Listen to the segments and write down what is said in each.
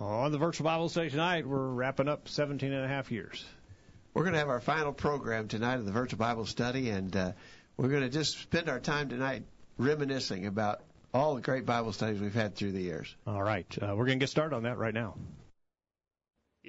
On the virtual Bible study tonight, we're wrapping up 17 and a half years. We're going to have our final program tonight of the virtual Bible study, and uh, we're going to just spend our time tonight reminiscing about all the great Bible studies we've had through the years. All right, uh, we're going to get started on that right now.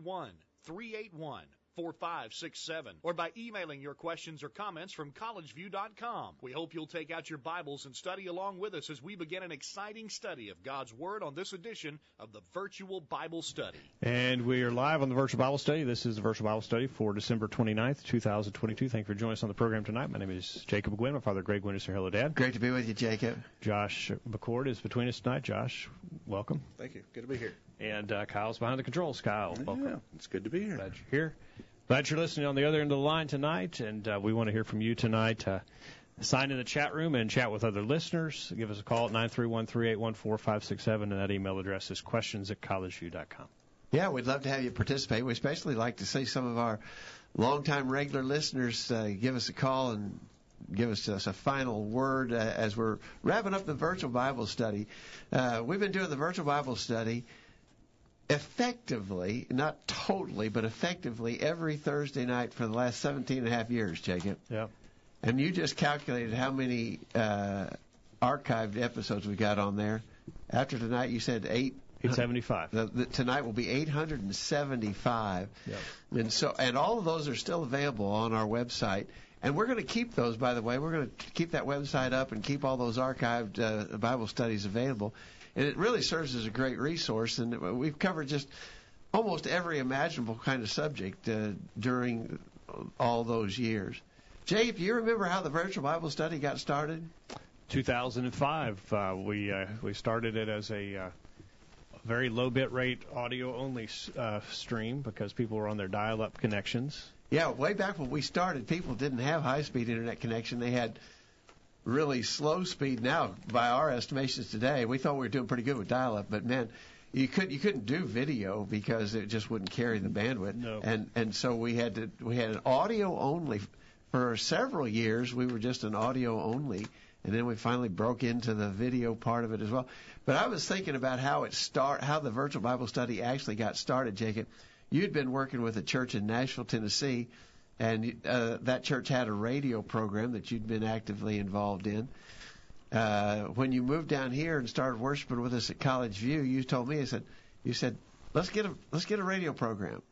331 381 4567 or by emailing your questions or comments from collegeview.com. We hope you'll take out your Bibles and study along with us as we begin an exciting study of God's Word on this edition of the Virtual Bible Study. And we are live on the Virtual Bible Study. This is the Virtual Bible Study for December 29th, 2022. Thank you for joining us on the program tonight. My name is Jacob Gwynn. My father, Greg Gwynn, is here. Hello, Dad. Great to be with you, Jacob. Josh McCord is between us tonight. Josh, welcome. Thank you. Good to be here. And uh, Kyle's behind the controls. Kyle, welcome. Yeah, it's good to be here. Glad you're here. Glad you're listening on the other end of the line tonight, and uh, we want to hear from you tonight. Uh, sign in the chat room and chat with other listeners. Give us a call at nine three one three eight one four five six seven, and that email address is questions at collegeview.com. Yeah, we'd love to have you participate. We especially like to see some of our longtime regular listeners uh, give us a call and give us, us a final word uh, as we're wrapping up the virtual Bible study. Uh, we've been doing the virtual Bible study effectively, not totally, but effectively every Thursday night for the last 17 and a half years, Jacob. Yeah. And you just calculated how many uh, archived episodes we got on there. After tonight, you said eight. 875. The, the, tonight will be 875. Yep. And so, and all of those are still available on our website. And we're going to keep those, by the way. We're going to keep that website up and keep all those archived uh, Bible studies available and it really serves as a great resource. And we've covered just almost every imaginable kind of subject uh, during all those years. Jay, do you remember how the virtual Bible study got started? 2005. Uh, we uh, we started it as a uh, very low bit rate audio only uh, stream because people were on their dial up connections. Yeah, way back when we started, people didn't have high speed internet connection. They had really slow speed now by our estimations today. We thought we were doing pretty good with dial up, but man, you couldn't you couldn't do video because it just wouldn't carry the bandwidth. No. And and so we had to we had an audio only for several years. We were just an audio only, and then we finally broke into the video part of it as well. But I was thinking about how it start how the virtual Bible study actually got started, Jacob. You'd been working with a church in Nashville, Tennessee and uh, that church had a radio program that you'd been actively involved in. Uh, when you moved down here and started worshiping with us at College View, you told me, I said, you said, let's get a let's get a radio program.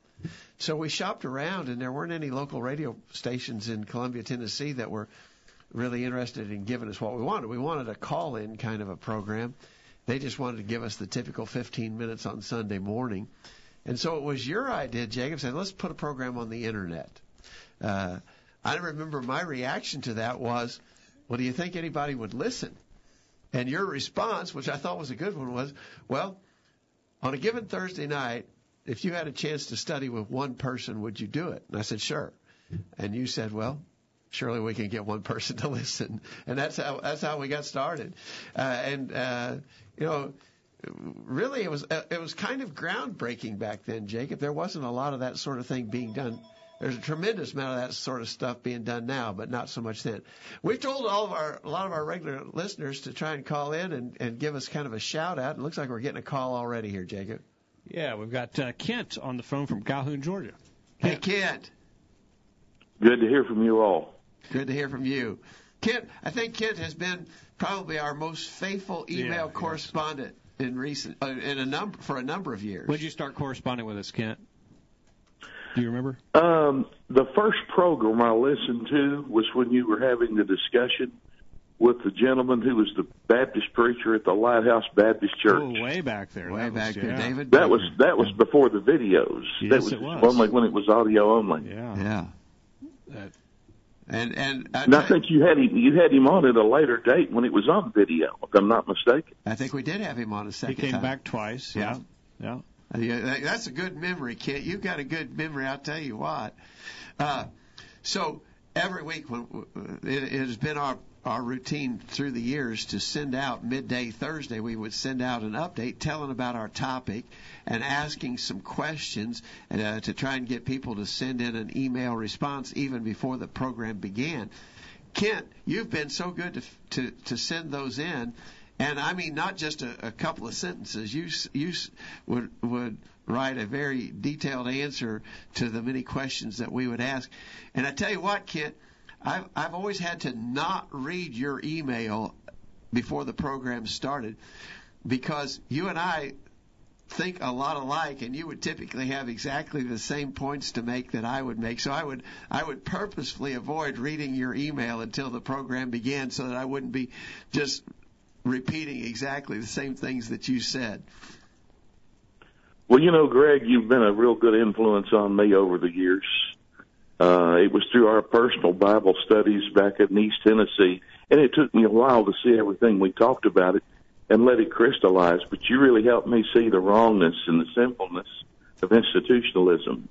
So we shopped around, and there weren't any local radio stations in Columbia, Tennessee, that were really interested in giving us what we wanted. We wanted a call-in kind of a program. They just wanted to give us the typical 15 minutes on Sunday morning. And so it was your idea, Jacob, said, let's put a program on the internet. Uh, I remember my reaction to that was, well, do you think anybody would listen? And your response, which I thought was a good one, was, well, on a given Thursday night, if you had a chance to study with one person, would you do it? And I said, sure. And you said, well, surely we can get one person to listen. And that's how, that's how we got started. Uh, and, uh, you know, really it was, it was kind of groundbreaking back then, Jacob. There wasn't a lot of that sort of thing being done there's a tremendous amount of that sort of stuff being done now, but not so much then. We've told all of our a lot of our regular listeners to try and call in and, and give us kind of a shout out. It looks like we're getting a call already here, Jacob. Yeah, we've got uh, Kent on the phone from Calhoun, Georgia. Hey, Kent. Good to hear from you all. Good to hear from you. Kent, I think Kent has been probably our most faithful email yeah, correspondent in recent uh, in a number for a number of years. When did you start corresponding with us, Kent? Do you remember? Um, the first program I listened to was when you were having the discussion with the gentleman who was the Baptist preacher at the Lighthouse Baptist Church. Oh, way back there. Way that back was, there, yeah. David. That was that was before the videos. Yes, that was, it was. only when it was audio only. Yeah. Yeah. That, And and I, And I think you had him you had him on at a later date when it was on video, if I'm not mistaken. I think we did have him on a second. he came time. back twice. Yeah. Yeah. Yeah, that's a good memory, Kent. You've got a good memory. I'll tell you what. Uh, so every week, it has been our our routine through the years to send out midday Thursday, we would send out an update telling about our topic and asking some questions uh, to try and get people to send in an email response even before the program began. Kent, you've been so good to to, to send those in, and I mean not just a, a couple of sentences. You you would would write a very detailed answer to the many questions that we would ask. And I tell you what, Kent, I've I've always had to not read your email before the program started because you and I think a lot alike and you would typically have exactly the same points to make that I would make so I would I would purposefully avoid reading your email until the program began so that I wouldn't be just repeating exactly the same things that you said. Well, you know, Greg, you've been a real good influence on me over the years. Uh, it was through our personal Bible studies back in East Tennessee, and it took me a while to see everything we talked about it and let it crystallize. But you really helped me see the wrongness and the sinfulness of institutionalism.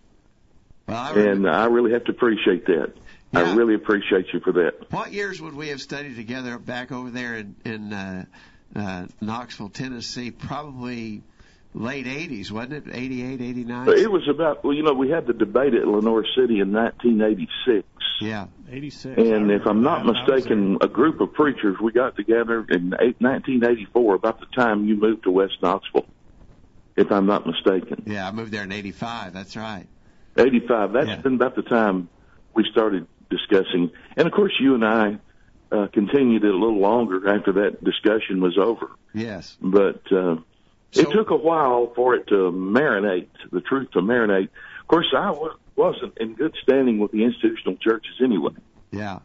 Well, I and I really have to appreciate that. Yeah. I really appreciate you for that. What years would we have studied together back over there in, in uh, uh, Knoxville, Tennessee? Probably late 80s, wasn't it? 88, 89? It was about, well, you know, we had the debate at Lenoir City in 1986. Yeah, 86. And if I'm not mistaken, a group of preachers, we got together in 1984, about the time you moved to West Knoxville, if I'm not mistaken. Yeah, I moved there in 85. That's right. 85. That's yeah. been about the time we started discussing. And of course, you and I uh, continued it a little longer after that discussion was over. Yes. But, uh, so, it took a while for it to marinate, the truth to marinate. Of course, I w- wasn't in good standing with the institutional churches anyway. Yeah.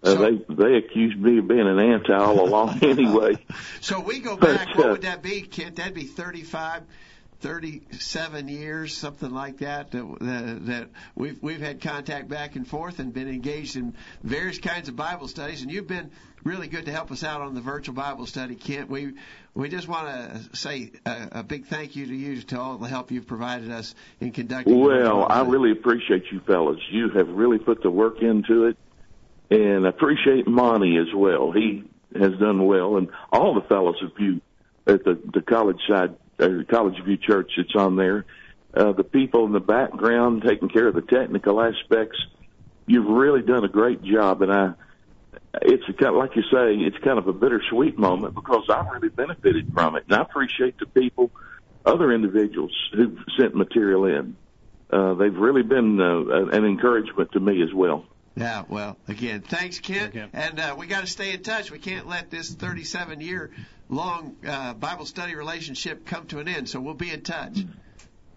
Uh, they they accused me of being an anti all along anyway. so we go back. But, what uh, would that be, Kent? That'd be thirty five 37 years, something like that, that, that we've we've had contact back and forth and been engaged in various kinds of Bible studies. And you've been really good to help us out on the virtual Bible study, Kent. We we just want to say a, a big thank you to you to all the help you've provided us in conducting. Well, I really appreciate you fellas. You have really put the work into it, and appreciate Monty as well. He has done well, and all the fellows at you at the the college side College View Church that's on there. Uh, the people in the background taking care of the technical aspects. You've really done a great job, and I. It's a, kind of, like you say, it's kind of a bittersweet moment because I really benefited from it, and I appreciate the people, other individuals who've sent material in. Uh, they've really been uh, an encouragement to me as well. Yeah, well, again, thanks, Kent. And uh, we got to stay in touch. We can't let this 37 year long uh, Bible study relationship come to an end. So we'll be in touch.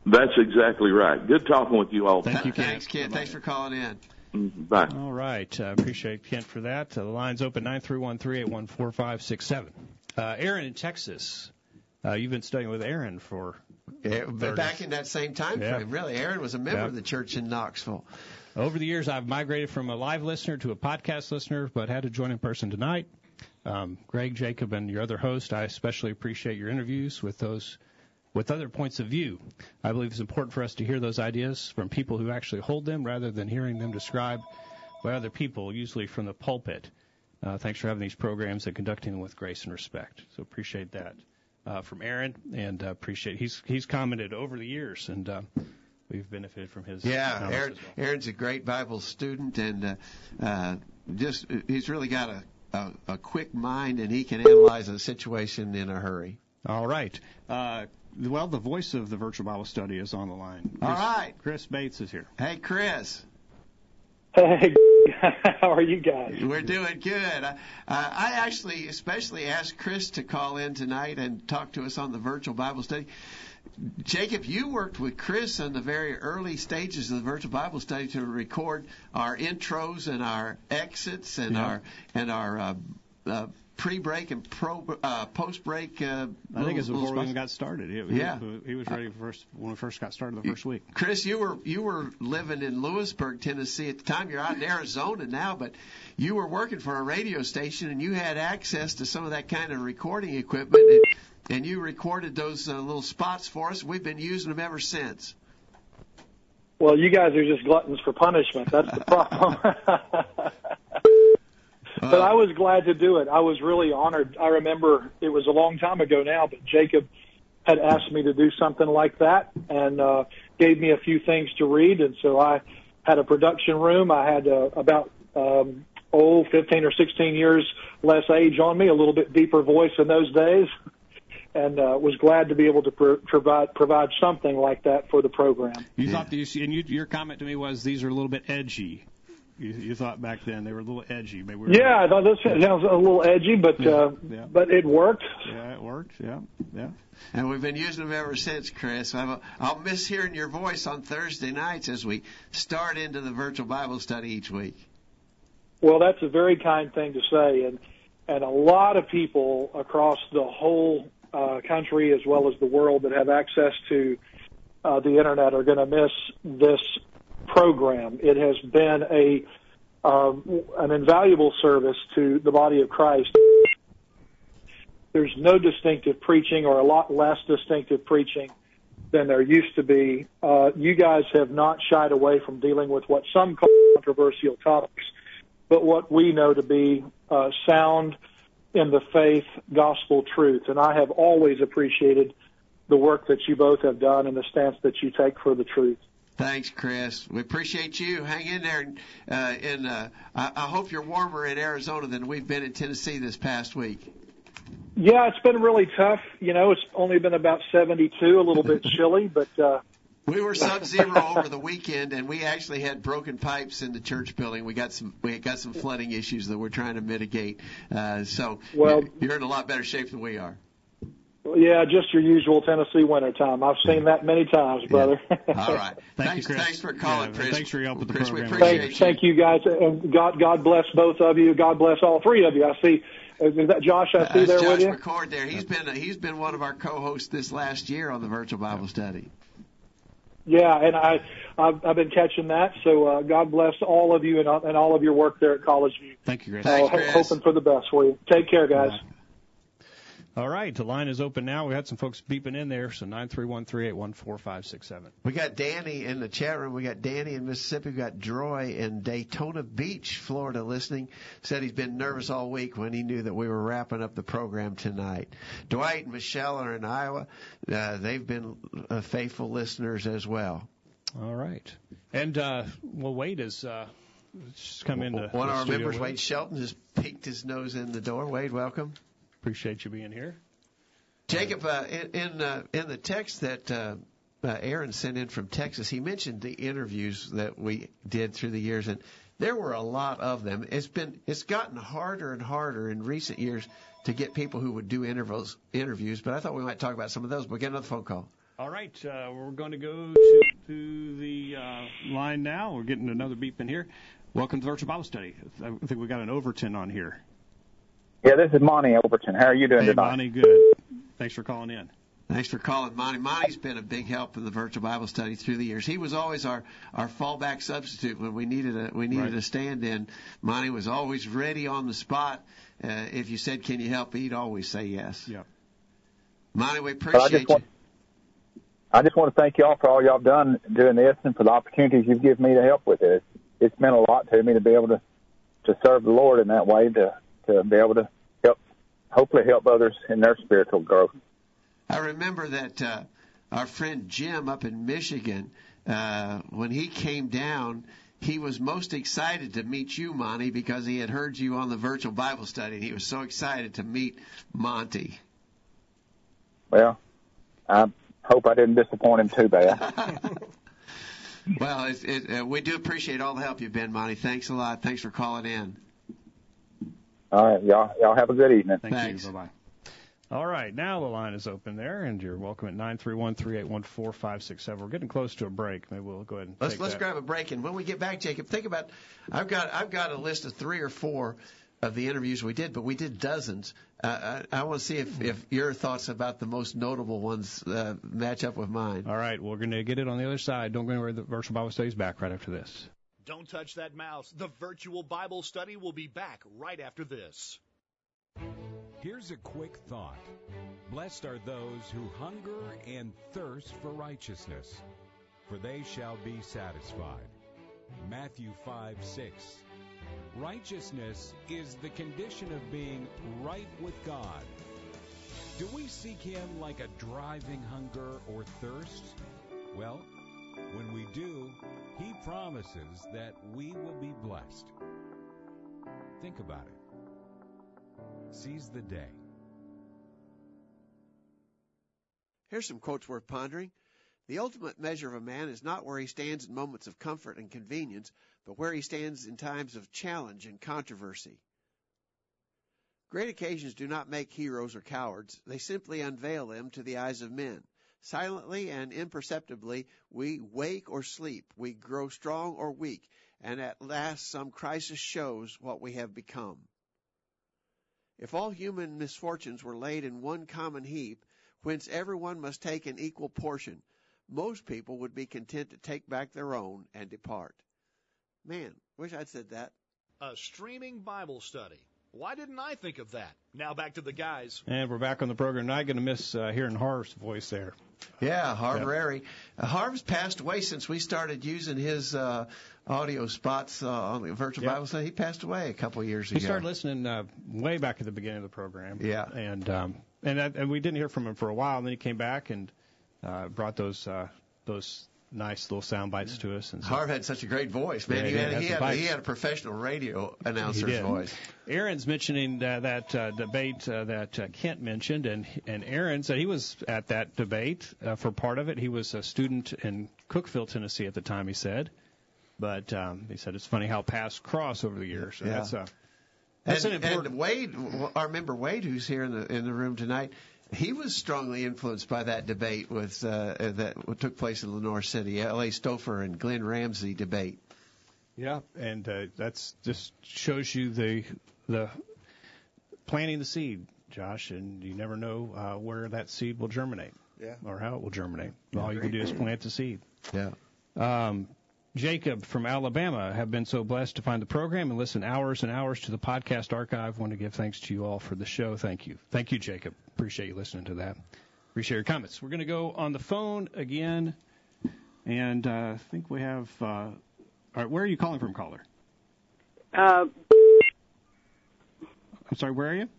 That's exactly right. Good talking with you all. Thank you, Kent. Thanks, Kent. Thanks for calling in. Mm-hmm. Bye. All right. I uh, appreciate Kent for that. Uh, the line's open nine three one three eight one four five six seven. Uh, Aaron in Texas. Uh, you've been studying with Aaron for yeah, back in that same time frame. Yeah. Really, Aaron was a member yeah. of the church in Knoxville. Over the years, I've migrated from a live listener to a podcast listener, but had to join in person tonight. Um, Greg, Jacob, and your other host, I especially appreciate your interviews with those with other points of view. I believe it's important for us to hear those ideas from people who actually hold them rather than hearing them described by other people, usually from the pulpit. Uh, thanks for having these programs and conducting them with grace and respect. So appreciate that uh, from Aaron, and uh, appreciate he's he's commented over the years, and uh, we've benefited from his. Yeah, Aaron, well. Aaron's a great Bible student, and uh, uh, just he's really got a a, a quick mind and he can analyze a situation in a hurry. All right. Uh, well, the voice of the virtual Bible study is on the line. Chris, All right. Chris Bates is here. Hey, Chris. Hey, how are you guys? We're doing good. Uh, I actually especially asked Chris to call in tonight and talk to us on the virtual Bible study. Jacob, you worked with Chris in the very early stages of the virtual Bible study to record our intros and our exits and yeah. our and our uh, uh, pre-break and pro uh, post-break. Uh, I think it's little- before we even got started. He, he- Yeah. he, was ready first when we first got started the first week. Chris, you were you were living in Lewisburg, Tennessee at the time. You're out in Arizona now, but you were working for a radio station and you had access to some of that kind of recording equipment, and, and you recorded those uh, little spots for us. We've been using them ever since. Well, you guys are just gluttons for punishment. That's the problem. but I was glad to do it. I was really honored. I remember it was a long time ago now, but Jacob had asked me to do something like that and uh, gave me a few things to read, and so I had a production room. I had uh, about um, oh, 15 or 16 years less age on me, a little bit deeper voice in those days, and uh, was glad to be able to pro- provide provide something like that for the program. You thought these, and you, your comment to me was these are a little bit edgy. You, you thought back then they were a little edgy. Maybe we were, Yeah, I thought this sounds a little edgy, but uh, yeah. but it worked. yeah, it worked. Yeah, yeah. And we've been using them ever since, Chris. I'm, I'll miss hearing your voice on Thursday nights as we start into the virtual Bible study each week. Well, that's a very kind thing to say, and and a lot of people across the whole uh, country as well as the world that have access to uh, the internet are going to miss this program. It has been a um, an invaluable service to the body of Christ. There's no distinctive preaching, or a lot less distinctive preaching than there used to be. Uh, you guys have not shied away from dealing with what some call controversial topics, but what we know to be uh, sound in the faith gospel truth. And I have always appreciated the work that you both have done and the stance that you take for the truth. Thanks, Chris. We appreciate you. Hang in there. Uh, and uh, I, I hope you're warmer in Arizona than we've been in Tennessee this past week. Yeah, it's been really tough. You know, it's only been about 72, a little bit chilly, but uh, We were sub-zero over the weekend, and we actually had broken pipes in the church building. We got some we got some flooding issues that we're trying to mitigate. Uh, so Well- you're in a lot better shape than we are. Yeah, just your usual Tennessee winter time. I've seen that many times, brother. All right. Thank you, thanks, Chris. thanks for calling, Yeah, Chris. thanks for your help with the Chris, program. We appreciate Thank, thank you guys, and God, God bless both of you. God bless all three of you. I see. Is that Josh? I see Uh, there Josh with you. McCord there. He's been he's been one of our co-hosts this last year on the virtual Bible study. Yeah, and I, I've, I've been catching that. So uh, God bless all of you and, and all of your work there at College View. Thank you, Chris. Thanks, Uh, Chris. hoping for the best for you. Take care, guys. All right, the line is open now. We had some folks beeping in there, so nine three one three eight one four five six seven. We got Danny in the chat room. We got Danny in Mississippi. We got Droy in Daytona Beach, Florida, listening. Said he's been nervous all week when he knew that we were wrapping up the program tonight. Dwight and Michelle are in Iowa. Uh, they've been uh, faithful listeners as well. All right, and uh, well, Wade is. uh, just come into One of our members, Wade. Shelton, just peeked his nose in the door. Wade, welcome. Appreciate you being here. Jacob, uh, in in, uh, in the text that uh, uh, Aaron sent in from Texas, he mentioned the interviews that we did through the years, and there were a lot of them. It's been it's gotten harder and harder in recent years to get people who would do interviews. Interviews, but I thought we might talk about some of those. But get another phone call. All right, uh, we're going to go to, to the uh, line now. We're getting another beep in here. Welcome to Virtual Bible Study. I think we got an Overton on here. Yeah, this is Monty Overton. How are you doing Hey, tonight? Bonnie, good. Thanks for calling in. Thanks for calling, Monty. Monty's been a big help in the virtual Bible study through the years. He was always our, our fallback substitute when we needed a we needed Right. a stand-in. Monty was always ready on the spot. Uh, if you said, "Can you help?" he'd always say yes. Yeah. Monty, we I appreciate just you. want, I just want to thank y'all for all y'all have done doing this and for the opportunities you've given me to help with it. It's meant a lot to me to be able to to serve the Lord in that way, to to be able to help, hopefully help others in their spiritual growth. I remember that uh, our friend Jim up in Michigan, uh, when he came down, he was most excited to meet you, Monty, because he had heard you on the virtual Bible study. and He was so excited to meet Monty. Well, I hope I didn't disappoint him too bad. Well, it, it, uh, we do appreciate all the help you've been, Monty. Thanks a lot. Thanks for calling in. All right, y'all y'all have a good evening. Thank Thanks. you. Bye bye. All right, now the line is open there, and you're welcome at nine three one three eight one four five six seven. We're getting close to a break. Maybe we'll go ahead and Let's take let's that. grab a break, and when we get back, Jacob, think about. I've got I've got a list of three or four of the interviews we did, but we did dozens. Uh, I, I want to see if, if your thoughts about the most notable ones uh, match up with mine. All right, we're going to get it on the other side. Don't go anywhere. The virtual Bible study's back right after this. Don't touch that mouse. The virtual Bible study will be back right after this. Here's a quick thought Blessed are those who hunger and thirst for righteousness, for they shall be satisfied. Matthew 5 6. Righteousness is the condition of being right with God. Do we seek Him like a driving hunger or thirst? Well, when we do, He promises that we will be blessed. Think about it. Seize the day. Here's some quotes worth pondering. The ultimate measure of a man is not where he stands in moments of comfort and convenience, but where he stands in times of challenge and controversy. Great occasions do not make heroes or cowards. They simply unveil them to the eyes of men. Silently and imperceptibly, we wake or sleep, we grow strong or weak, and at last some crisis shows what we have become. If all human misfortunes were laid in one common heap, whence everyone must take an equal portion, most people would be content to take back their own and depart. Man, wish I'd said that. A streaming Bible study. Why didn't I think of that? Now back to the guys. And we're back on the program Not Going to miss uh, hearing Harv's voice there. Yeah, Harv Rary. Uh, Harv's passed away since we started using his uh, audio spots uh, on the virtual Yep. Bible study. He passed away a couple of years He ago. started listening uh, way back at the beginning of the program. Yeah. and um, and that, and we didn't hear from him for a while. And then he came back and uh, brought those uh, those nice little sound bites to us. And so, Harv had such a great voice, man. Yeah, he, had, he, had, he had a professional radio announcer's voice. Aaron's mentioning uh, that uh, debate uh, that uh, Kent mentioned, and and Aaron said he was at that debate uh, for part of it. He was a student in Cookeville, Tennessee, at the time. He said, but um, he said it's funny how paths cross over the years. So Yeah. that's uh, that's and, an important. and Wade, our member Wade, who's here in the in the room tonight, he was strongly influenced by that debate with uh, that took place in Lenoir City, L.A. Stauffer and Glenn Ramsey debate. Yeah, and uh, that's just shows you the the planting the seed, Josh, and you never know uh, where that seed will germinate. Yeah. Or how it will germinate. All you can do is plant the seed. Yeah. Um, Jacob from Alabama have been so blessed to find the program and listen hours and hours to the podcast archive. Want to give thanks to you all for the show. Thank you. Thank you, Jacob. Appreciate you listening to that. Appreciate your comments. We're going to go on the phone again, and uh, I think we have. Uh, all right, where are you calling from, caller? Uh, I'm sorry, where are you?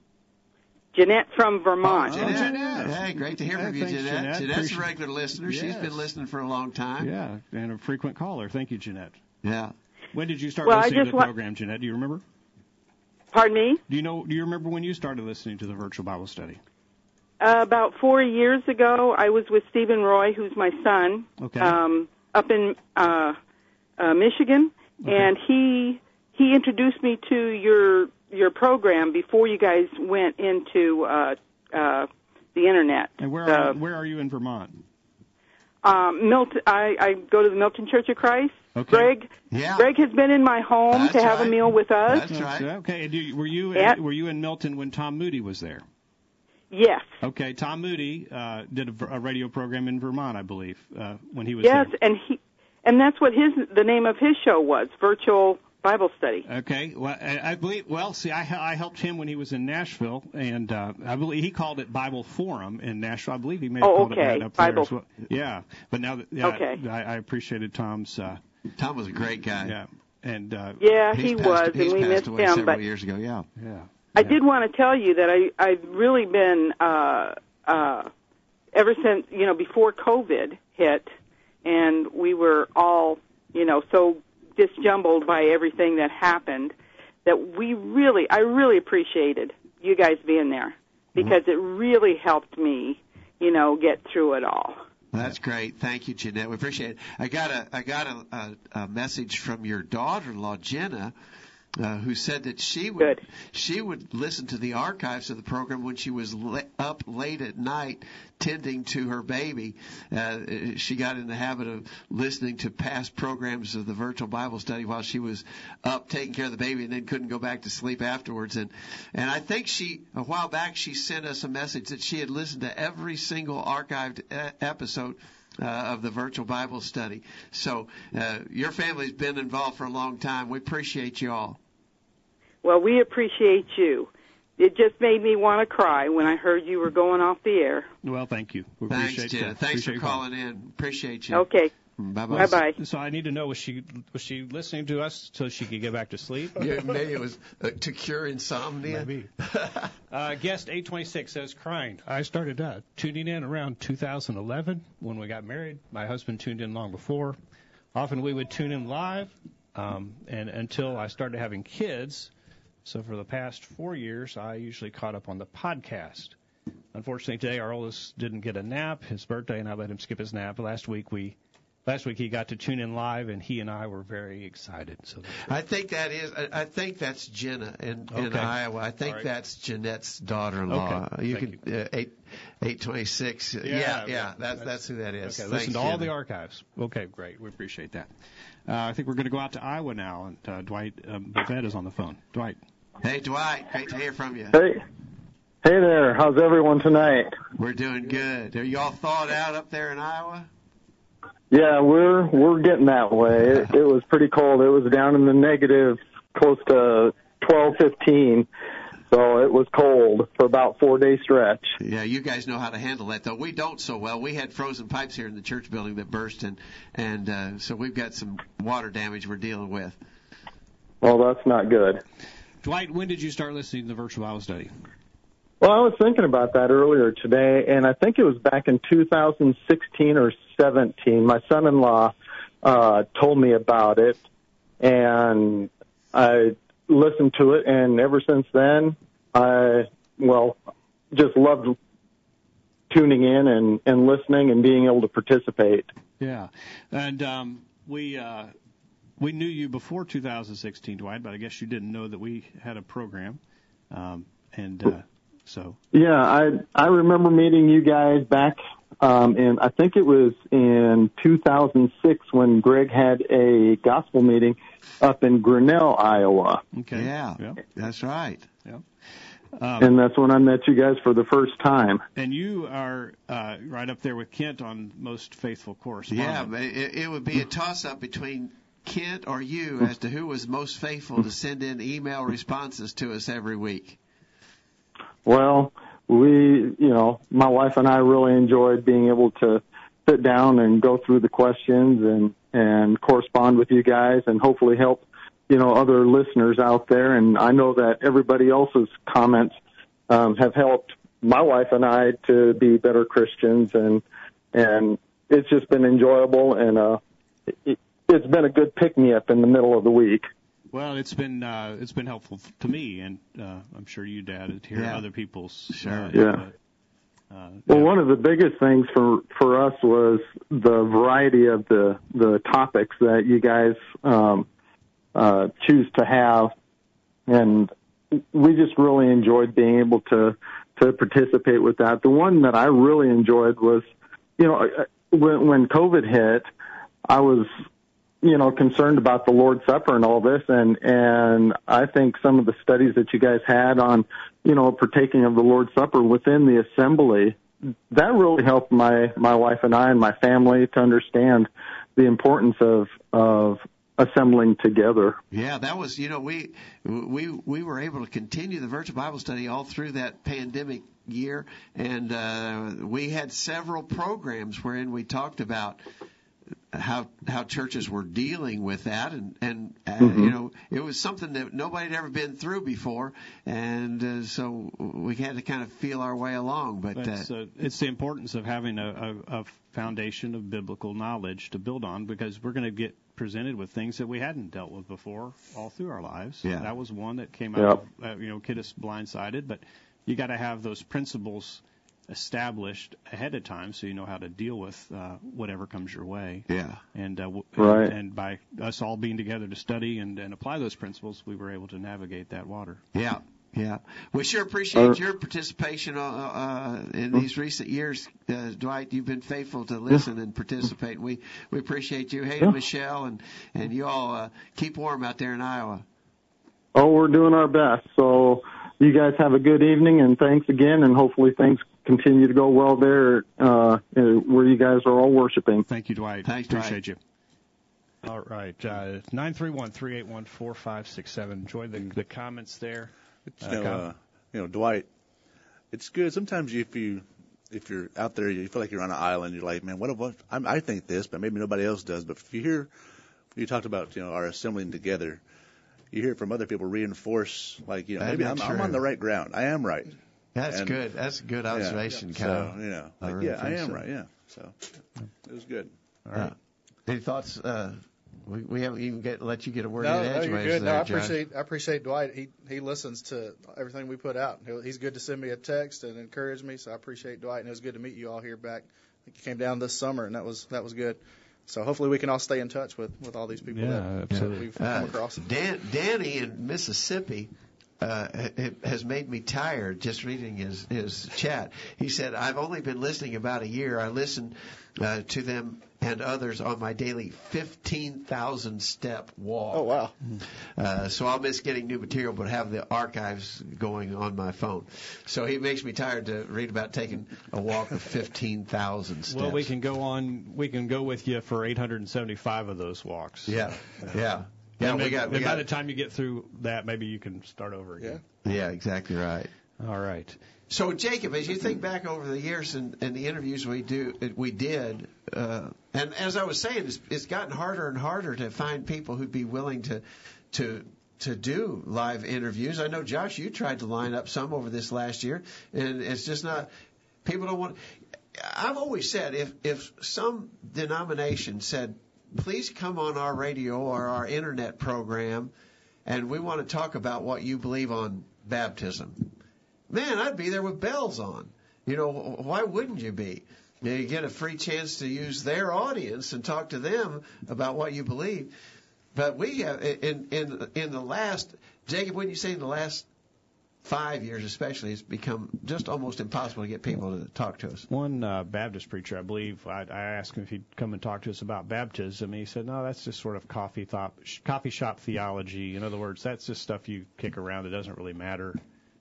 Jeanette from Vermont. Jeanette, Jeanette. hey, great to hear Hey, from you, thanks, Jeanette. Jeanette. Jeanette's Appreciate- a regular listener. she's been listening for a long time. Yeah, and a frequent caller. Thank you, Jeanette. Yeah. When did you start Well, listening to the wa- program, Jeanette? Do you remember? Pardon me? Do you know? Do you remember when you started listening to the virtual Bible study? Uh, about four years ago, I was with Stephen Roy, who's my son, Okay. um, up in uh, uh, Michigan, and he he introduced me to your your program before you guys went into uh, uh, the internet. And where The- are, where are you in Vermont? Um, Milton, I, I go to the Milton Church of Christ. Okay. Greg, Yeah. Greg has been in my home That's to have right. a meal with us. That's right. Okay. And do you, were you Yeah. were you in Milton when Tom Moody was there? Yes, Okay. Tom Moody uh, did a, a radio program in Vermont, I believe, uh, when he was yes, there. and he, and that's what his the name of his show was, Virtual Bible Study. Okay. Well, I, I believe. Well, see, I, I helped him when he was in Nashville, and uh, I believe he called it Bible Forum in Nashville. I believe he may have Oh, called okay. it that up there Bible- as well. Yeah. But now that yeah, Okay. I, I appreciated Tom's. Uh, Tom was a great guy. yeah. And uh, Yeah, he passed, was, and we missed away him. several But years ago. Yeah. yeah. I yeah. did want to tell you that I I've really been uh, uh, ever since you know before COVID hit, and we were all you know so disjumbled by everything that happened that we really I really appreciated you guys being there mm-hmm. because it really helped me you know get through it all. That's great. Thank you, Jeanette. We appreciate it. I got a I got a, a, a message from your daughter-in-law Jenna uh, who said that she would Good. she would listen to the archives of the program when she was la- up late at night tending to her baby. Uh, she got in the habit of listening to past programs of the virtual Bible study while she was up taking care of the baby, and then couldn't go back to sleep afterwards. And and I think she a while back she sent us a message that she had listened to every single archived uh, episode uh, of the virtual Bible study. So uh, your family's been involved for a long time. We appreciate you all. Well, we appreciate you. It just made me want to cry when I heard you were going off the air. Well, thank you. We Thanks, appreciate Jenna. that. Thanks Appreciate for your call. calling in. Appreciate you. Okay. Bye bye. Bye bye. So I need to know was she was she listening to us so she could get back to sleep? Yeah, maybe it was uh, to cure insomnia. Maybe. Uh, guest 826 says, crying. I started uh, tuning in around 2011 when we got married. My husband tuned in long before. Often we would tune in live, um, and until I started having kids. So for the past four years, I usually caught up on the podcast. Unfortunately, today our oldest didn't get a nap. His birthday, and I let him skip his nap. Last week we, last week he got to tune in live, and he and I were very excited. So I think that is. I I think that's Jenna in, in Iowa. I think All right. that's Jeanette's daughter-in-law. Okay. You Thank can uh, eight eight twenty six. Yeah, yeah, yeah. That's that's who that is. Okay, Thanks, listen to all Jenna. the archives. Okay, great. We appreciate that. Uh, I think we're going to go out to Iowa now, and uh, Dwight um, Bavette is on the phone. Dwight. Hey Dwight, great to hear from you. Hey, hey there. How's everyone tonight? We're doing good. Are you all thawed out up there in Iowa? Yeah, we're we're getting that way. It, it was pretty cold. It was down in the negative, close to twelve, fifteen. So it was cold for about four day stretch. Yeah, you guys know how to handle that, though. We don't so well. We had frozen pipes here in the church building that burst, and and uh, so we've got some water damage we're dealing with. Well, that's not good. Dwight, when did you start listening to the virtual Bible study? Well, I was thinking about that earlier today, and I think it was back in 2016 or 17. My son-in-law uh, told me about it, and I listened to it, and ever since then, I well just loved tuning in and and listening and being able to participate. Yeah, and um, we uh, we knew you before 2016, Dwight, but I guess you didn't know that we had a program, um, and uh, so Yeah, I I remember meeting you guys back um in I think it was in 2006 when Greg had a gospel meeting up in Grinnell, Iowa. okay, Yeah, yeah, that's right. yeah. Um, And that's when I met you guys for the first time. and you are uh, right up there with Kent on most faithful course. Yeah, but it, it would be a toss-up between Kent or you as to who was most faithful to send in email responses to us every week. Well, we, you know, my wife and I really enjoyed being able to sit down and go through the questions and and correspond with you guys and hopefully help, you know, other listeners out there. And I know that everybody else's comments um, have helped my wife and I to be better Christians, and and it's just been enjoyable and uh, it, it's been a good pick me up in the middle of the week. Well, it's been uh, it's been helpful to me, and uh, I'm sure you, Dad, to hear Yeah. other people's. Sure. Uh, Yeah. input. Uh, Well, yeah. one of the biggest things for for us was the variety of the the topics that you guys um, uh, choose to have, and we just really enjoyed being able to to participate with that. The one that I really enjoyed was, you know, uh, when when COVID hit, I was you know concerned about the Lord's Supper and all this, and and I think some of the studies that you guys had on you know partaking of the Lord's Supper within the assembly that really helped my my wife and I and my family to understand the importance of of assembling together. Yeah, that was you know we we we were able to continue the virtual Bible study all through that pandemic year, and uh, we had several programs wherein we talked about how how churches were dealing with that, and and uh, Mm-hmm. you know it was something that nobody had ever been through before, and uh, so we had to kind of feel our way along. But But uh, it's, uh, it's the importance of having a, a, a foundation of biblical knowledge to build on because we're going to get presented with things that we hadn't dealt with before all through our lives. Yeah. That was one that came out, of, uh, you know, kid us blindsided, but you got to have those principles established ahead of time, so you know how to deal with uh, whatever comes your way. Yeah. And uh, w- Right. and, and by us all being together to study and, and apply those principles, we were able to navigate that water. Yeah, yeah. We sure appreciate Uh, your participation uh, uh, in these recent years, uh, Dwight. You've been faithful to listen and participate. We we appreciate you. Hey, Yeah. Michelle, and and you all uh, keep warm out there in Iowa. Oh, we're doing our best. So you guys have a good evening, and thanks again. And hopefully things continue to go well there uh, where you guys are all worshiping. Thank you, Dwight. Thanks, Dwight. Appreciate you. All right, uh, nine three one three eight one four five six seven. Enjoy the the comments there. You Uh, know, com- uh, you know, Dwight. It's good. Sometimes if you if you're out there, you feel like you're on an island. You're like, man, what? What? I'm, I think this, but maybe nobody else does. But if you hear, you talked about, you know, our assembling together. You hear it from other people reinforce, like, you know, That maybe I'm, I'm on the right ground. I am right. That's And- good. That's a good Yeah. observation, So, Kyle. you know, I like, really yeah, I think am so. right. Yeah. So it was good. All right. Any thoughts? Uh, we, we haven't even get, let you get a word No, in no, edgeways you're good. No, there, I Josh. appreciate I appreciate Dwight. He he listens to everything we put out. He's good to send me a text and encourage me. So I appreciate Dwight, and it was good to meet you all here back. I think you came down this summer, and that was that was good. So hopefully we can all stay in touch with with all these people Yeah, that, absolutely. that we've Uh, come across. Dan, Danny in Mississippi uh, ha- has made me tired just reading his his chat. He said, "I've only been listening about a year. I listen uh, to them and others on my daily 15,000 step walk. Oh wow! Uh, so I'll miss getting new material, but have the archives going on my phone. So he makes me tired to read about taking a walk of 15,000 steps. Well, we can go on. We can go with you for 875 of those walks. Yeah, yeah. Yeah, And we maybe- got, we and by the time you get through that, maybe you can start over again. yeah, exactly right. All right. So Jacob, as you think back over the years and, and the interviews we do we did, uh, and as I was saying, it's, it's gotten harder and harder to find people who'd be willing to to to do live interviews. I know Josh, you tried to line up some over this last year, and it's just not. People don't want. I've always said if if some denomination said, please come on our radio or our internet program, and we want to talk about what you believe on baptism man, I'd be there with bells on. You know, why wouldn't you be? You, get a free chance to use their audience and talk to them about what you believe. But we have in in in the last Jacob, when you say in the last five years, especially, it's become just almost impossible to get people to talk to us. One uh, Baptist preacher, I believe, I, I asked him if he'd come and talk to us about baptism. And he said, "No, that's just sort of coffee thought, coffee shop theology. In other words, that's just stuff you kick around. It doesn't really matter.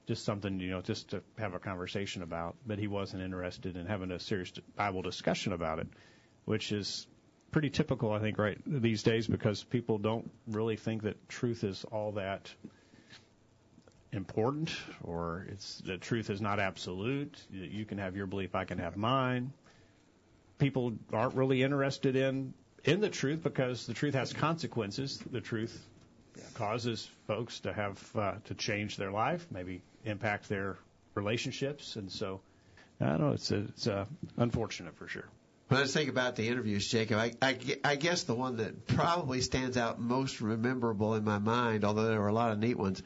Just something you know, just to have a conversation about." But he wasn't interested in having a serious Bible discussion about it, which is pretty typical, I think, right these days because people don't really think that truth is all that important or it's the truth is not absolute. You can have your belief, I can have mine. People aren't really interested in in the truth because the truth has consequences. The truth causes folks to have uh, to change their life, maybe impact their relationships, and so I don't know. It's it's uh, unfortunate for sure. When I think about the interviews, Jacob, I, I, I guess the one that probably stands out most memorable in my mind, although there were a lot of neat ones,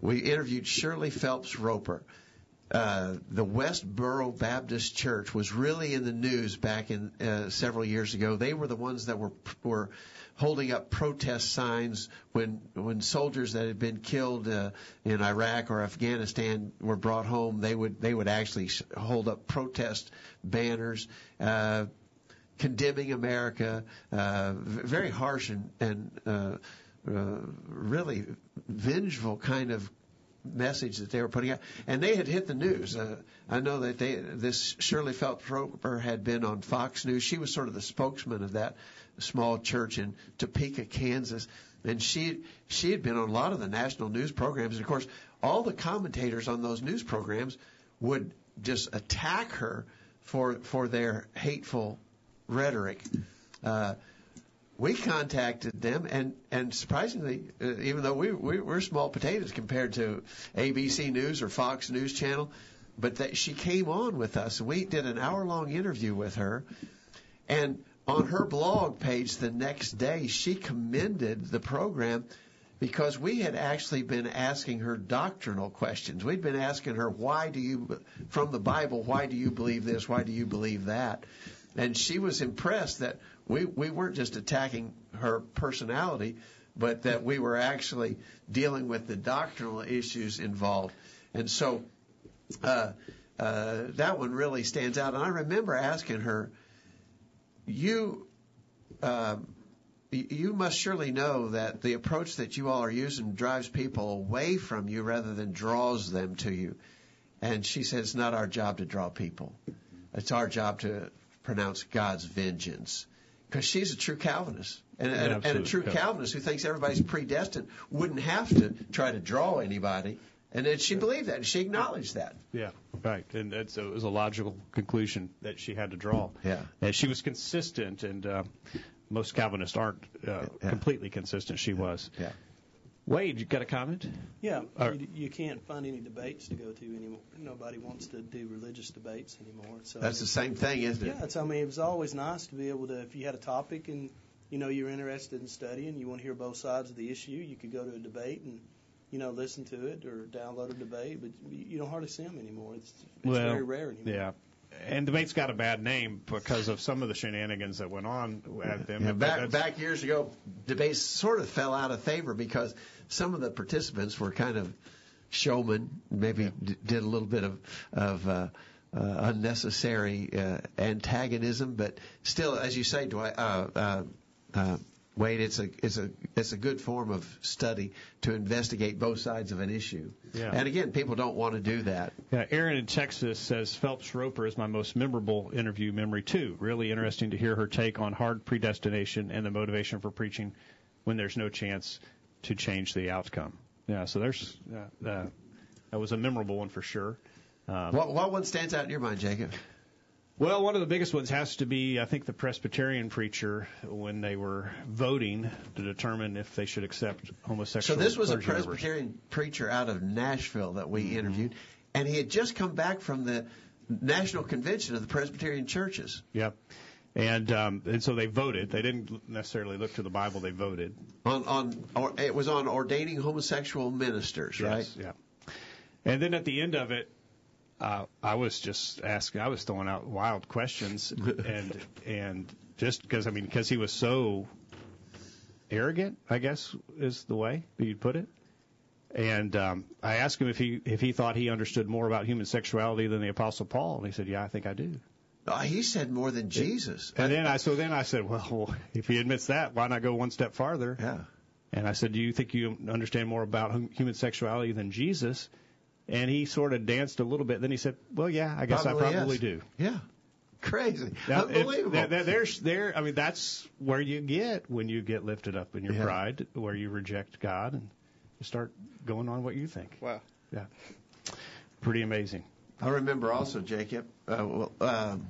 we interviewed Shirley Phelps Roper. Uh, the Westboro Baptist Church was really in the news back in uh, several years ago. They were the ones that were were holding up protest signs when when soldiers that had been killed uh, in Iraq or Afghanistan were brought home. They would they would actually hold up protest banners. Uh, condemning America, uh, very harsh and, and uh, uh, really vengeful kind of message that they were putting out, and they had hit the news. Uh, I know that they this Shirley Phelps Roper had been on Fox News. She was sort of the spokesman of that small church in Topeka, Kansas, and she she had been on a lot of the national news programs. And of course, all the commentators on those news programs would just attack her for for their hateful rhetoric. Uh, we contacted them, and and surprisingly, uh, even though we, we we're small potatoes compared to ABC News or Fox News Channel, but that she came on with us. We did an hour long interview with her, and on her blog page the next day, she commended the program because we had actually been asking her doctrinal questions. We'd been asking her, why do you, from the Bible, why do you believe this? Why do you believe that? And she was impressed that we, we weren't just attacking her personality, but that we were actually dealing with the doctrinal issues involved. And so uh, uh, that one really stands out. And I remember asking her, you. Uh, you must surely know that the approach that you all are using drives people away from you rather than draws them to you. And she said, it's not our job to draw people. It's our job to pronounce God's vengeance. Because she's a true Calvinist. And, Yeah, and, and a true absolutely. Calvinist who thinks everybody's predestined wouldn't have to try to draw anybody. And then she believed that, and she acknowledged that. Yeah, right. And it's, it was a logical conclusion that she had to draw. Yeah. And she was consistent, and uh, most Calvinists aren't uh, completely consistent. She was. Yeah. Wade, you got a comment? Yeah, Or- you, you can't find any debates to go to anymore. Nobody wants to do religious debates anymore. So That's the same thing, isn't it? Yeah, it's. I mean, it was always nice to be able to, if you had a topic and you know you're interested in studying, you want to hear both sides of the issue, you could go to a debate and you know listen to it or download a debate. But you you don't hardly see them anymore. It's, it's well, very rare anymore. Yeah. And debate's got a bad name because of some of the shenanigans that went on at them. Yeah, back back years ago, debates sort of fell out of favor because some of the participants were kind of showmen, maybe d- did a little bit of of uh, uh, unnecessary uh, antagonism, but still, as you say, Dwight, uh, uh, uh, Wade, it's a it's a it's a good form of study to investigate both sides of an issue. Yeah. And again, people don't want to do that. Yeah, Aaron in Texas says Phelps Roper is my most memorable interview memory too. Really interesting to hear her take on hard predestination and the motivation for preaching when there's no chance to change the outcome. Yeah, so there's uh, uh, that was a memorable one for sure. Um, What what one stands out in your mind, Jacob? Well, one of the biggest ones has to be, I think, the Presbyterian preacher when they were voting to determine if they should accept homosexual. So this was a clergy members. Presbyterian preacher out of Nashville that Mm-hmm. we interviewed, and he had just come back from the National Convention of the Presbyterian Churches. Yep. And um, and so they voted. They didn't necessarily look to the Bible. They voted. On on or, it was on ordaining homosexual ministers, right? Yeah. And then at the end of it, uh, I was just asking. I was throwing out wild questions, and and just because I mean because he was so arrogant, I guess is the way that you'd put it. And um, I asked him if he if he thought he understood more about human sexuality than the Apostle Paul, and he said, "Yeah, I think I do." Oh, he said more than Jesus. And then I so then I said, well, if he admits that, why not go one step farther? Yeah. And I said, do you think you understand more about human sexuality than Jesus? And he sort of danced a little bit. Then he said, well, yeah, I guess Probably I probably is. do. Yeah. Crazy. Now, Unbelievable. there- there- there's there. I mean, that's where you get when you get lifted up in your Yeah. pride, where you reject God and you start going on what you think. Wow. Yeah. Pretty amazing. I remember also, Jacob, uh, well, um,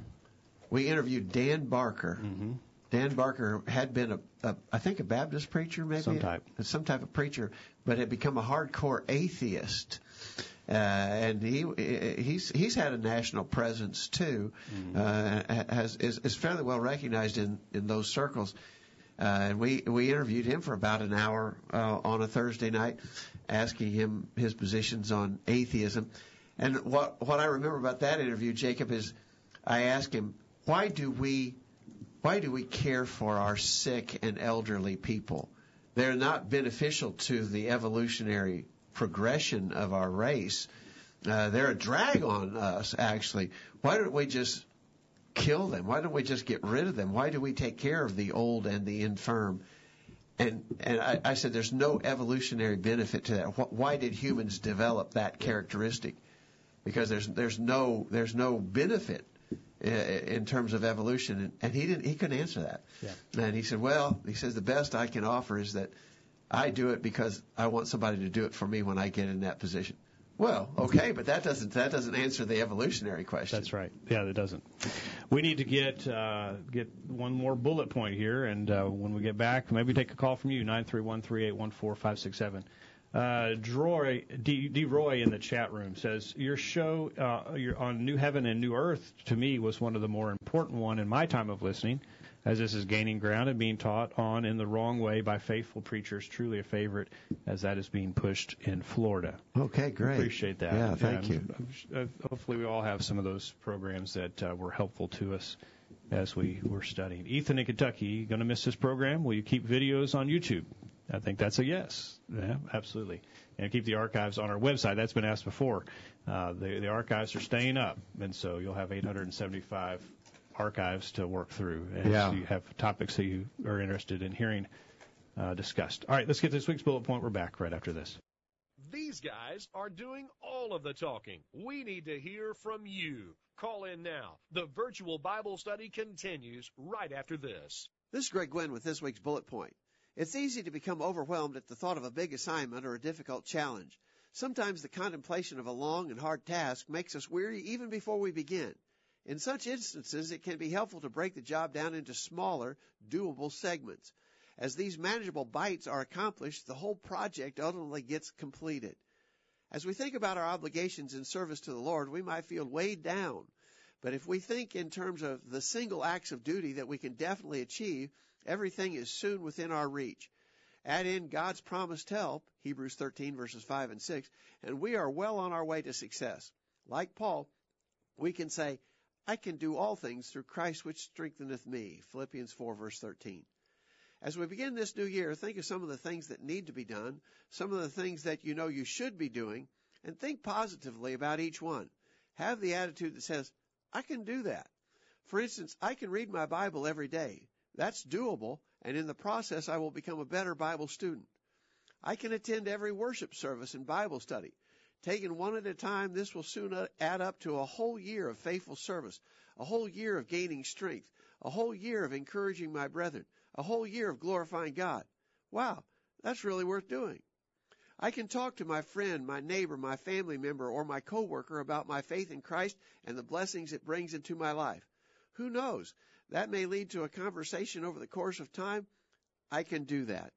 we interviewed Dan Barker. Mm-hmm. Dan Barker had been a, a, I think, a Baptist preacher, maybe Some type. some type of preacher, but had become a hardcore atheist. Uh, and he he's he's had a national presence too, uh, has is, is fairly well recognized in in those circles. Uh, and we we interviewed him for about an hour uh, on a Thursday night, asking him his positions on atheism. And what what I remember about that interview, Jacob, is I asked him why do we why do we care for our sick and elderly people? They're not beneficial to the evolutionary progression of our race. Uh, they're a drag on us, actually. Why don't we just kill them? Why don't we just get rid of them? Why do we take care of the old and the infirm? And and I, I said there's no evolutionary benefit to that. Why did humans develop that characteristic? Because there's there's no there's no benefit in terms of evolution, and, and he didn't he couldn't answer that. Yeah. And he said, well, he says the best I can offer is that I do it because I want somebody to do it for me when I get in that position. Well, okay, but that doesn't that doesn't answer the evolutionary question. That's right. Yeah, that doesn't. We need to get uh, get one more bullet point here, and uh, when we get back, maybe take a call from you nine three one three eight one four five six seven. Uh, Droy, D, D. Roy in the chat room says your show uh, your, on New Heaven and New Earth to me was one of the more important one in my time of listening. As this is gaining ground and being taught on in the wrong way by faithful preachers. Truly a favorite as that is being pushed in Florida. Okay, great. Appreciate that. Yeah, thank you. Uh, hopefully, we all have some of those programs that uh, were helpful to us as we were studying. Ethan in Kentucky, going to miss this program? Will you keep videos on YouTube? I think that's a yes. Yeah, absolutely. And keep the archives on our website. That's been asked before. Uh, the, the archives are staying up, and so you'll have 875 archives to work through as Yeah. you have topics that you are interested in hearing uh, discussed. All right, let's get this week's bullet point. We're back right after this. These guys are doing all of the talking. We need to hear from you. Call in now. The virtual Bible study continues right after this. This is Greg Gwin with this week's bullet point. It's easy to become overwhelmed at the thought of a big assignment or a difficult challenge. Sometimes the contemplation of a long and hard task makes us weary even before we begin. In such instances, it can be helpful to break the job down into smaller, doable segments. As these manageable bites are accomplished, the whole project ultimately gets completed. As we think about our obligations in service to the Lord, we might feel weighed down. But if we think in terms of the single acts of duty that we can definitely achieve, everything is soon within our reach. Add in God's promised help, Hebrews 13 verses 5 and 6, and we are well on our way to success. Like Paul, we can say, I can do all things through Christ which strengtheneth me, Philippians 4 verse 13. As we begin this new year, think of some of the things that need to be done, some of the things that you know you should be doing, and think positively about each one. Have the attitude that says, I can do that. For instance, I can read my Bible every day. That's doable, and in the process I will become a better Bible student. I can attend every worship service and Bible study. Taken one at a time, this will soon add up to a whole year of faithful service, a whole year of gaining strength, a whole year of encouraging my brethren, a whole year of glorifying God. Wow, that's really worth doing. I can talk to my friend, my neighbor, my family member, or my coworker about my faith in Christ and the blessings it brings into my life. Who knows? That may lead to a conversation over the course of time. I can do that.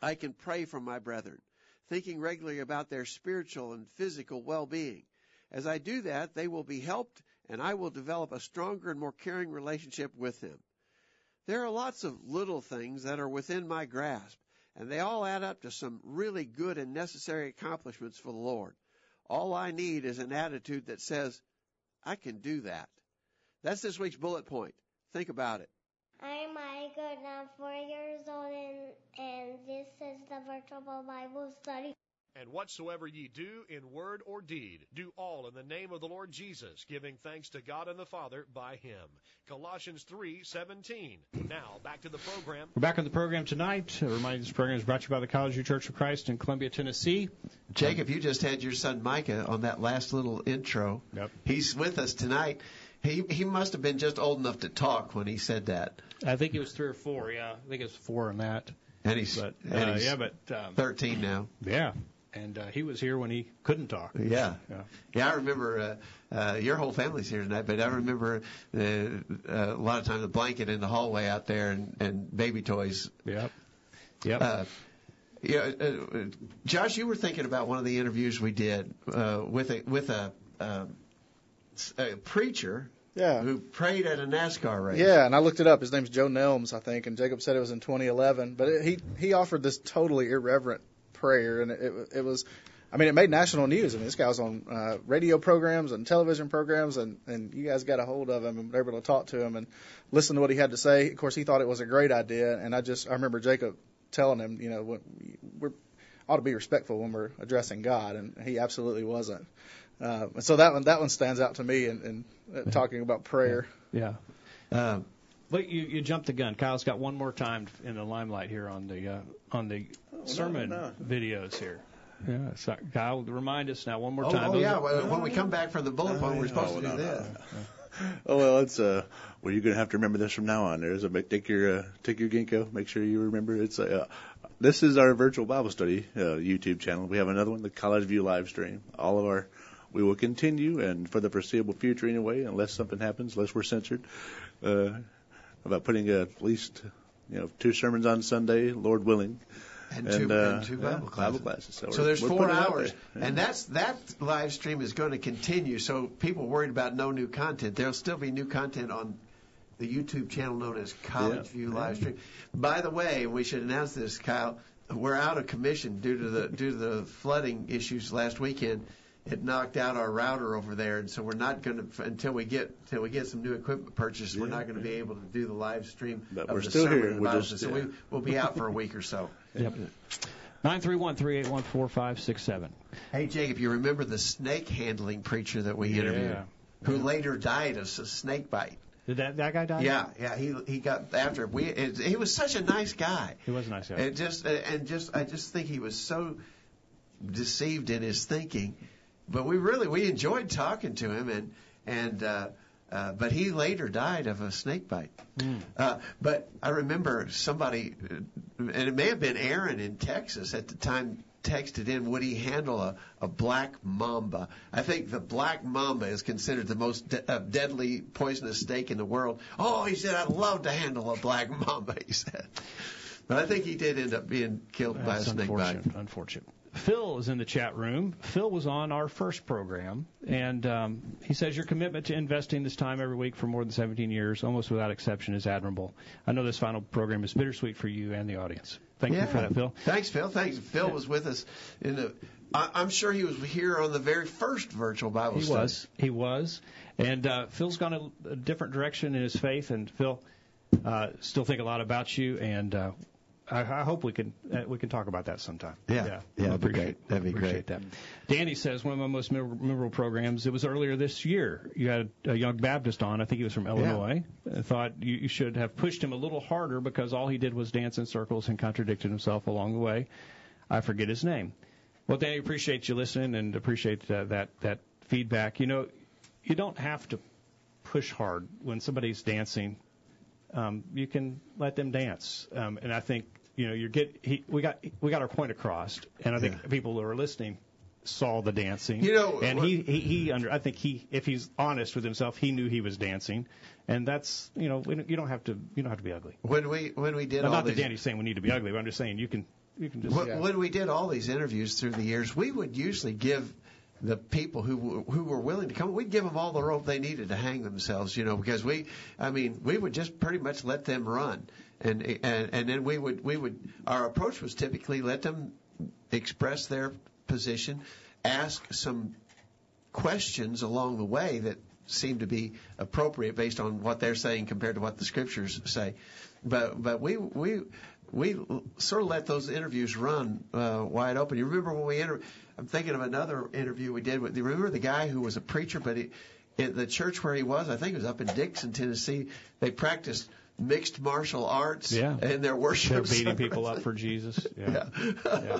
I can pray for my brethren, thinking regularly about their spiritual and physical well-being. As I do that, they will be helped and I will develop a stronger and more caring relationship with them. There are lots of little things that are within my grasp, and they all add up to some really good and necessary accomplishments for the Lord. All I need is an attitude that says, I can do that. That's this week's bullet point. Think about it. I'm Micah, and I'm four years old, and, and this is the Virtual Bible Study. And whatsoever ye do in word or deed, do all in the name of the Lord Jesus, giving thanks to God and the Father by him. Colossians 3:17. Now, back to the program. We're back on the program tonight. A reminder this program is brought to you by the College View Church of Christ in Columbia, Tennessee. Jacob, you just had your son Micah on that last little intro. Yep. He's with us tonight. He he must have been just old enough to talk when he said that. I think it was three or four. Yeah, I think it was four on that. And he's, But and uh, he's yeah, but um, 13 now. yeah, and uh, he was here when he couldn't talk. Yeah. Yeah. Yeah, I remember uh, uh, your whole family's here tonight, but I remember uh, uh, a lot of times the blanket in the hallway out there and, and baby toys. Yep. Yep. Uh, yeah, uh, uh, Josh, you were thinking about one of the interviews we did uh, with a with a, um, a preacher Yeah. who prayed at a NASCAR race. Yeah, and I looked it up. His name's Joe Nelms, I think, and Jacob said it was in 2011. But it, he he offered this totally irreverent prayer, and it it, it was, I mean, it made national news. I mean, this guy was on uh, radio programs and television programs, and and you guys got a hold of him and were able to talk to him and listen to what he had to say. Of course, he thought it was a great idea, and I just I remember Jacob telling him, you know, we're ought to be respectful when we're addressing God, and he absolutely wasn't. Uh, so that one that one stands out to me in, in uh, talking about prayer. Yeah. Um, But you, you jumped the gun. Kyle's got one more time in the limelight here on the uh, on the sermon no. videos here. Yeah, so Kyle, remind us now one more Oh, time. oh Those yeah. Well, when we come back from the bullet point, we're supposed Oh, to do no, this. Oh well, it's uh, well you're gonna have to remember this from now on. There's a take your uh, take your ginkgo. Make sure you remember it's uh, this is our virtual Bible study uh, YouTube channel. We have another one, the College View live stream. All of our we will continue and for the foreseeable future anyway, unless something happens, unless we're censored, uh, about putting uh, at least you know two sermons on Sunday, Lord willing. And two, uh, and two yeah, Bible classes. Bible classes. So, So there's four putting it out hours, there. Yeah. and that's that live stream is going to continue. So people worried about no new content, there'll still be new content on the YouTube channel known as College Yeah. View Live Stream. By the way, we should announce this, Kyle. We're out of commission due to the due to the flooding issues last weekend. It knocked out our router over there, and so we're not going to until we get until we get some new equipment purchased. we're not going to be able to do the live stream But of we're the still sermon here. We're Bible just- study. so yeah. we, we'll be out for a week or so. Yep. Nine three one three eight one four five six seven. Hey, Jacob, you remember the snake handling preacher that we interviewed, Yeah. who later died of a snake bite? Did that that guy die? Yeah, yeah, he he got after we. It, he was such a nice guy. He was a nice guy. And just and just I just think he was so deceived in his thinking, but we really we enjoyed talking to him and and. uh uh, but he later died of a snake bite. Uh, but I remember somebody, uh, and it may have been Aaron in Texas at the time, texted in, would he handle a, a black mamba? I think the black mamba is considered the most de- uh, deadly poisonous snake in the world. Oh, he said, I'd love to handle a black mamba, he said. But I think he did end up being killed by a snake bite. unfortunate. Phil is in the chat room. Phil was on our first program, and um, he says your commitment to investing this time every week for more than 17 years, almost without exception, is admirable. I know this final program is bittersweet for you and the audience. Thank yeah. you for that, Phil. Thanks, Phil. Thanks. Phil was with us in the. I, I'm sure he was here on the very first virtual Bible He study. He was. He was. And uh, Phil's gone a, a different direction in his faith, and Phil, uh, still think a lot about you, and uh, I, I hope we can uh, we can talk about that sometime. Yeah. yeah, Yeah, that'd be great. That'd be appreciate that. Danny says one of my most memorable programs. It was earlier this year. You had a young Baptist on. I think he was from Illinois. I thought you, you should have pushed him a little harder because all he did was dance in circles and contradicted himself along the way. I forget his name. Well, Danny, appreciate you listening and appreciate uh, that that feedback. You know, you don't have to push hard when somebody's dancing. Um, you can let them dance, um, and I think you know you're get he, we got we got our point across, and I think people who are listening saw the dancing. You know, and he, he he under I think he if he's honest with himself, he knew he was dancing, and that's you know we don't- you don't have to you don't have to be ugly. When we when we did Now, all not that these, Danny's saying we need to be ugly, but I'm just saying you can you can just when, when we did all these interviews through the years, we would usually give the people who who were willing to come, we'd give them all the rope they needed to hang themselves, you know, because we, I mean, we would just pretty much let them run, and and and then we would we would our approach was typically let them express their position, ask some questions along the way that seem to be appropriate based on what they're saying compared to what the scriptures say. But but we we we sort of let those interviews run uh, wide open. You remember when we inter- I'm thinking of another interview we did with. You remember the guy who was a preacher, but he, in the church where he was, I think it was up in Dickson, Tennessee. They practiced mixed martial arts Yeah. in their worship. they're beating service. people up for Jesus. Yeah. Yeah.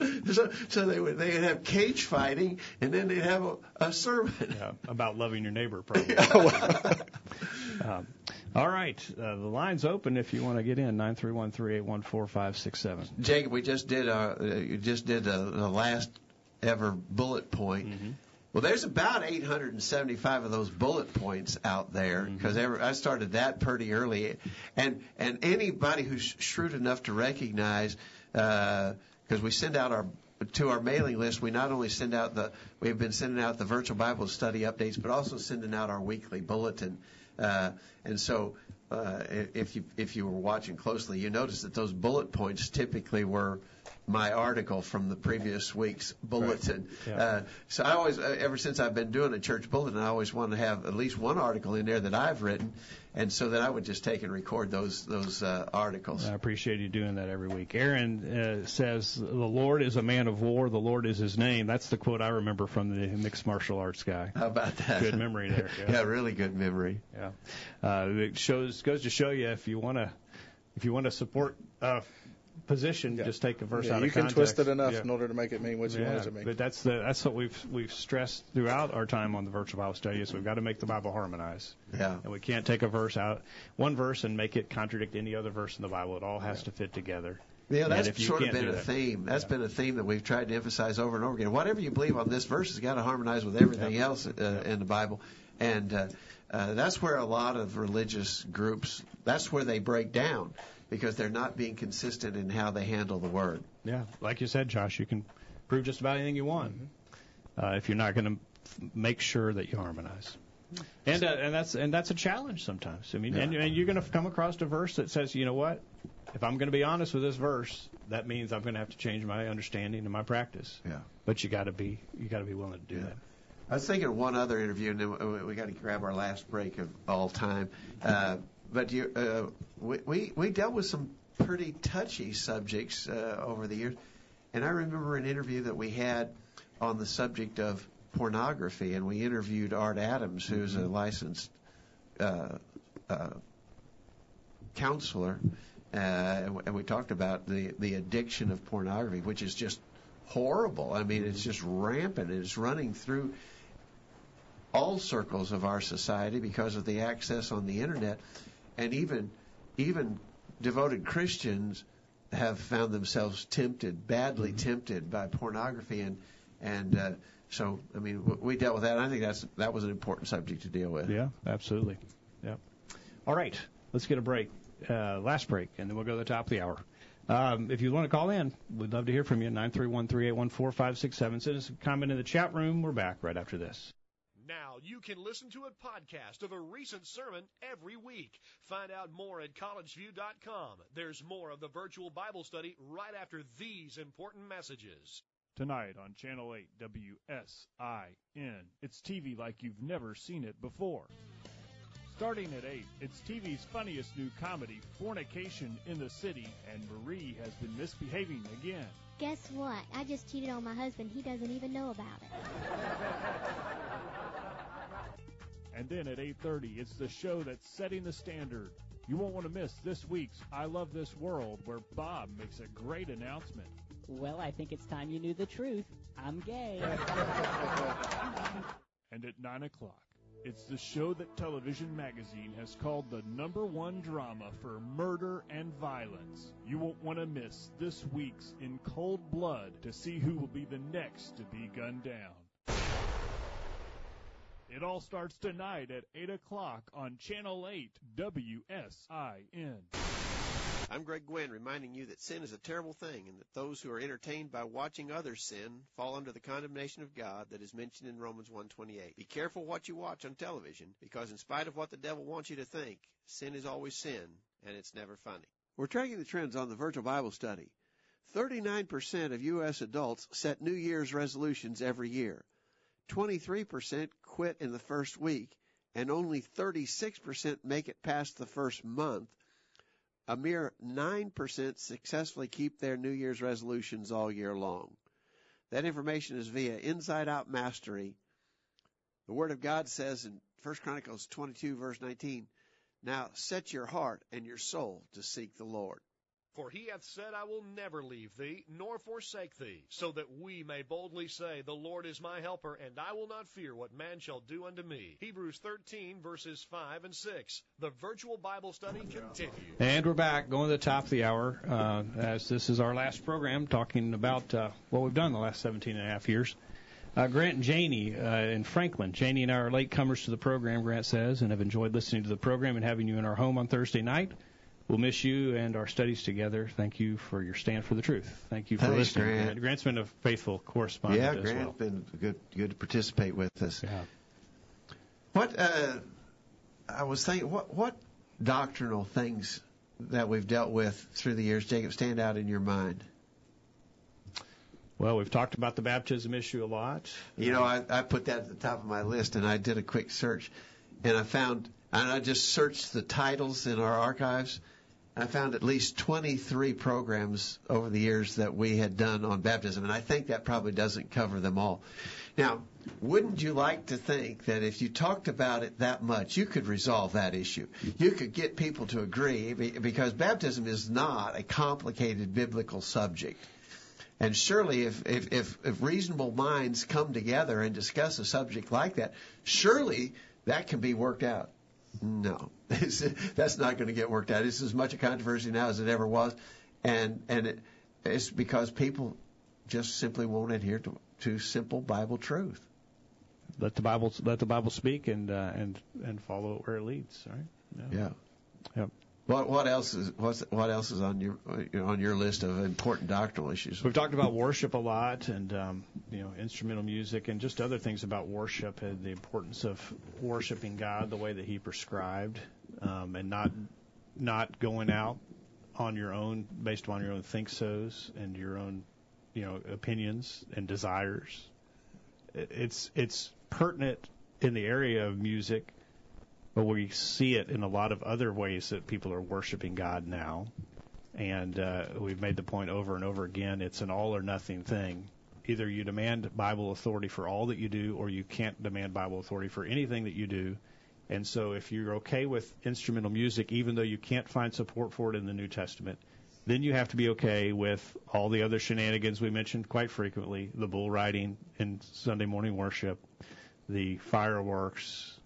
so, so they would they would have cage fighting, and then they'd have a, a sermon. Yeah, about loving your neighbor, probably. um, all right, uh, the line's open if you want to get in. Nine three one three eight one four five six seven. Jacob, we just did uh, you just did uh, the last ever bullet point. Well, there's about 875 of those bullet points out there because I started that pretty early, and and anybody who's shrewd enough to recognize because we send out our to our mailing list, we not only send out the we've been sending out the virtual Bible study updates, but also sending out our weekly bulletin. Uh, and so, uh, if you if you were watching closely, you noticed that those bullet points typically were my article from the previous week's bulletin. Yeah. Uh, so I always, uh, ever since I've been doing a church bulletin, I always want to have at least one article in there that I've written, and so then I would just take and record those those uh, articles. I appreciate you doing that every week. Aaron uh, says, "The Lord is a man of war. The Lord is His name." That's the quote I remember from the mixed martial arts guy. How about that? Good memory there. yeah, really good memory. Yeah, uh, it shows goes to show you if you want to if you want to support a position, just take a verse Yeah, out you can twist it enough Yeah. in order to make it mean what you yeah, want it to mean. But that's the that's what we've we've stressed throughout our time on the virtual Bible study is we've got to make the Bible harmonize. Yeah. And we can't take a verse out one verse and make it contradict any other verse in the Bible. It all has to fit together. Yeah, And that's if you sort of been a that- theme. That's been a theme that we've tried to emphasize over and over again. Whatever you believe on this verse has got to harmonize with everything else uh, in the Bible, and uh, uh, that's where a lot of religious groups. That's where they break down because they're not being consistent in how they handle the word. Yeah, like you said, Josh, you can prove just about anything you want uh, if you're not going to f- make sure that you harmonize. And uh, and that's and that's a challenge sometimes. I mean, and, and you're going to come across a verse that says, you know what, if I'm going to be honest with this verse, that means I'm going to have to change my understanding and my practice. Yeah. But you got to be you got to be willing to do that. I was thinking of one other interview, and then we- we got to grab our last break of all time. Uh, but you, uh, we, we we dealt with some pretty touchy subjects uh, over the years, and I remember an interview that we had on the subject of pornography, and we interviewed Art Adams, who's a licensed uh, uh, counselor, uh, and we- and we talked about the the addiction of pornography, which is just horrible. I mean, it's just rampant. It's running through all circles of our society because of the access on the internet, and even even devoted Christians have found themselves tempted, badly tempted by pornography, and and uh, so I mean we dealt with that. And I think that's that was an important subject to deal with. Yeah, absolutely. Yeah. All right, let's get a break. Uh, last break, and then we'll go to the top of the hour. Um, if you want to call in, we'd love to hear from you. Nine three one three eight one four five six seven. Send us a comment in the chat room. We're back right after this. Now you can listen to a podcast of a recent sermon every week. Find out more at collegeview.com. There's more of the virtual Bible study right after these important messages. Tonight on Channel 8 WSIN. It's TV like you've never seen it before. Starting at 8, it's TV's funniest new comedy, Fornication in the City, and Marie has been misbehaving again. Guess what? I just cheated on my husband. He doesn't even know about it. And then at 8:30, it's the show that's setting the standard. You won't want to miss this week's I Love This World where Bob makes a great announcement. Well, I think it's time you knew the truth. I'm gay. And at 9 o'clock, it's the show that Television Magazine has called the number one drama for murder and violence. You won't want to miss this week's In Cold Blood to see who will be the next to be gunned down. It all starts tonight at 8 o'clock on Channel 8 WSIN. I'm Greg Gwin, reminding you that sin is a terrible thing and that those who are entertained by watching others sin fall under the condemnation of God that is mentioned in Romans 1:28. Be careful what you watch on television because in spite of what the devil wants you to think, sin is always sin and it's never funny. We're tracking the trends on the virtual Bible study. 39% of U.S. adults set New Year's resolutions every year. 23% quit in the first week, and only 36% make it past the first month. A mere 9% successfully keep their New Year's resolutions all year long. That information is via Inside Out Mastery. The Word of God says in 1 Chronicles 22 verse 19, Now set your heart and your soul to seek the Lord. For he hath said, I will never leave thee, nor forsake thee, so that we may boldly say, The Lord is my helper, and I will not fear what man shall do unto me. Hebrews 13, verses 5 and 6. The virtual Bible study continues. And we're back, going to the top of the hour, uh, as this is our last program, talking about uh, what we've done the last 17 and a half years. Uh, Grant and Janie uh, in Franklin. Janie and I are latecomers to the program, Grant says, and have enjoyed listening to the program and having you in our home on Thursday night. We'll miss you and our studies together. Thank you for your stand for the truth. Thank you for Thanks, listening. Grant. Grant's been a faithful correspondent yeah, Grant's well. been good good to participate with us. Yeah. What uh, I was thinking, what what doctrinal things that we've dealt with through the years, Jacob, stand out in your mind? Well, we've talked about the baptism issue a lot. You know, I, I put that at the top of my list, and I did a quick search, and I found, and I just searched the titles in our archives. I found at least 23 programs over the years that we had done on baptism, and I think that probably doesn't cover them all. Now, wouldn't you like to think that if you talked about it that much, you could resolve that issue? You could get people to agree because baptism is not a complicated biblical subject. And surely, if, if, if, if reasonable minds come together and discuss a subject like that, surely that can be worked out. No, that's not going to get worked out. It's as much a controversy now as it ever was, and and it, it's because people just simply won't adhere to, to simple Bible truth. Let the Bible let the Bible speak and uh, and and follow it where it leads. Right? Yeah. Yep. What what else is what else is on your on your list of important doctrinal issues? We've talked about worship a lot, and um, you know, instrumental music, and just other things about worship, and the importance of worshiping God the way that He prescribed, um, and not not going out on your own based on your own think so's and your own you know opinions and desires. It's it's pertinent in the area of music, but we see it in a lot of other ways that people are worshiping God now. And uh, we've made the point over and over again it's an all or nothing thing. Either you demand Bible authority for all that you do, or you can't demand Bible authority for anything that you do. And so, if you're okay with instrumental music, even though you can't find support for it in the New Testament, then you have to be okay with all the other shenanigans we mentioned quite frequently the bull riding in Sunday morning worship, the fireworks,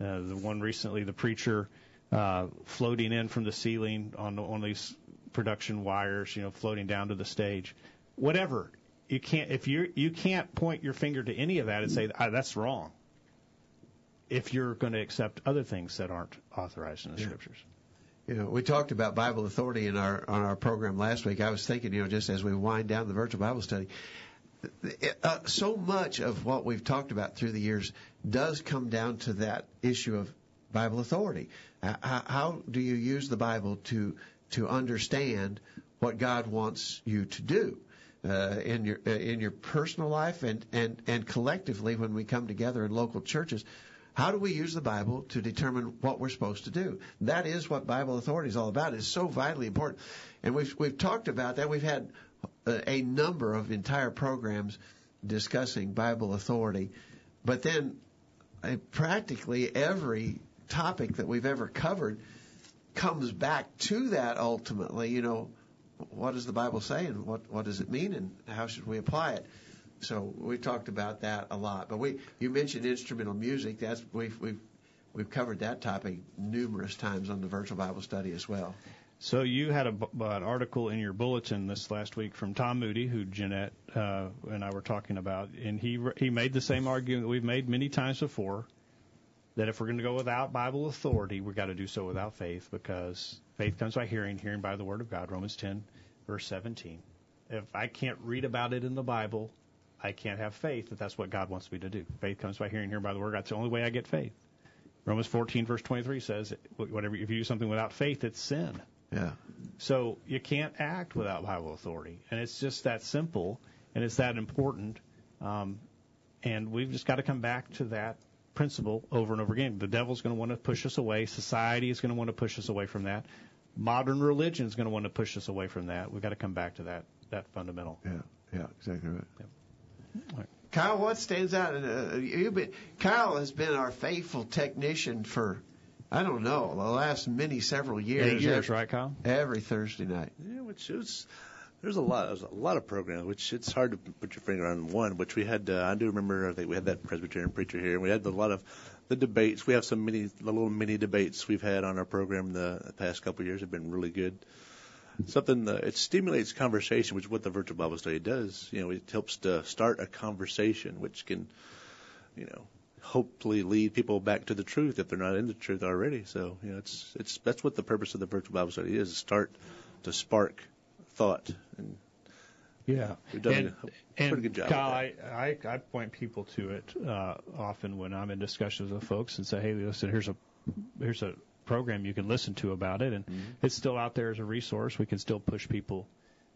uh, the one recently, the preacher uh, floating in from the ceiling on on these production wires, you know, floating down to the stage. Whatever you can't if you you can't point your finger to any of that and say ah, that's wrong. If you're going to accept other things that aren't authorized in the Yeah. scriptures. You know, we talked about Bible authority in our on our program last week. I was thinking, you know, just as we wind down the virtual Bible study, uh, so much of what we've talked about through the years does come down to that issue of Bible authority. Uh, how, do you use the Bible to to understand what God wants you to do uh, in your uh, in your personal life and and and collectively when we come together in local churches? How do we use the Bible to determine what we're supposed to do? That is what Bible authority is all about. It's so vitally important, and we've we've talked about that. We've had a, number of entire programs discussing Bible authority, but then uh, practically every topic that we've ever covered comes back to that ultimately. You know, what does the Bible say, and what what does it mean, and how should we apply it? So we talked about that a lot. But we you mentioned instrumental music. That's we've we've we've covered that topic numerous times on the virtual Bible study as well. So you had a, an article in your bulletin this last week from Tom Moody, who Jeanette uh, and I were talking about, and he he made the same argument that we've made many times before, that if we're going to go without Bible authority, we've got to do so without faith, because faith comes by hearing, hearing by the Word of God. Romans 10, verse 17. If I can't read about it in the Bible, I can't have faith that that's what God wants me to do. Faith comes by hearing, hearing by the Word of God. That's the only way I get faith. Romans 14, verse 23 says, whatever if you do something without faith, it's sin. Yeah. So you can't act without Bible authority, and it's just that simple, and it's that important, um, and we've just got to come back to that principle over and over again. The devil's going to want to push us away. Society is going to want to push us away from that. Modern religion is going to want to push us away from that. We've got to come back to that that fundamental. Yeah, yeah, exactly right. Kyle, what stands out? Uh, you've been, Kyle has been our faithful technician for, I don't know, the last many several years. Eight years, every, right, Kyle? Every Thursday night. Yeah, which is there's a lot there's a lot of programs which it's hard to put your finger on one. Which we had uh, I do remember I think we had that Presbyterian preacher here and we had a lot of the debates. We have some mini the little mini debates we've had on our program the, the past couple of years have been really good. Something uh, it stimulates conversation, which is what the virtual Bible study does. You know, it helps to start a conversation, which can, you know, hopefully lead people back to the truth if they're not in the truth already. So, you know, it's it's that's what the purpose of the virtual Bible study is: start to spark thought. And Yeah, we've done and, a pretty good job. Kyle. I, I I point people to it uh, often when I'm in discussions with folks and say, hey, listen, here's a here's a program you can listen to about it, and Mm-hmm. it's still out there as a resource. We can still push people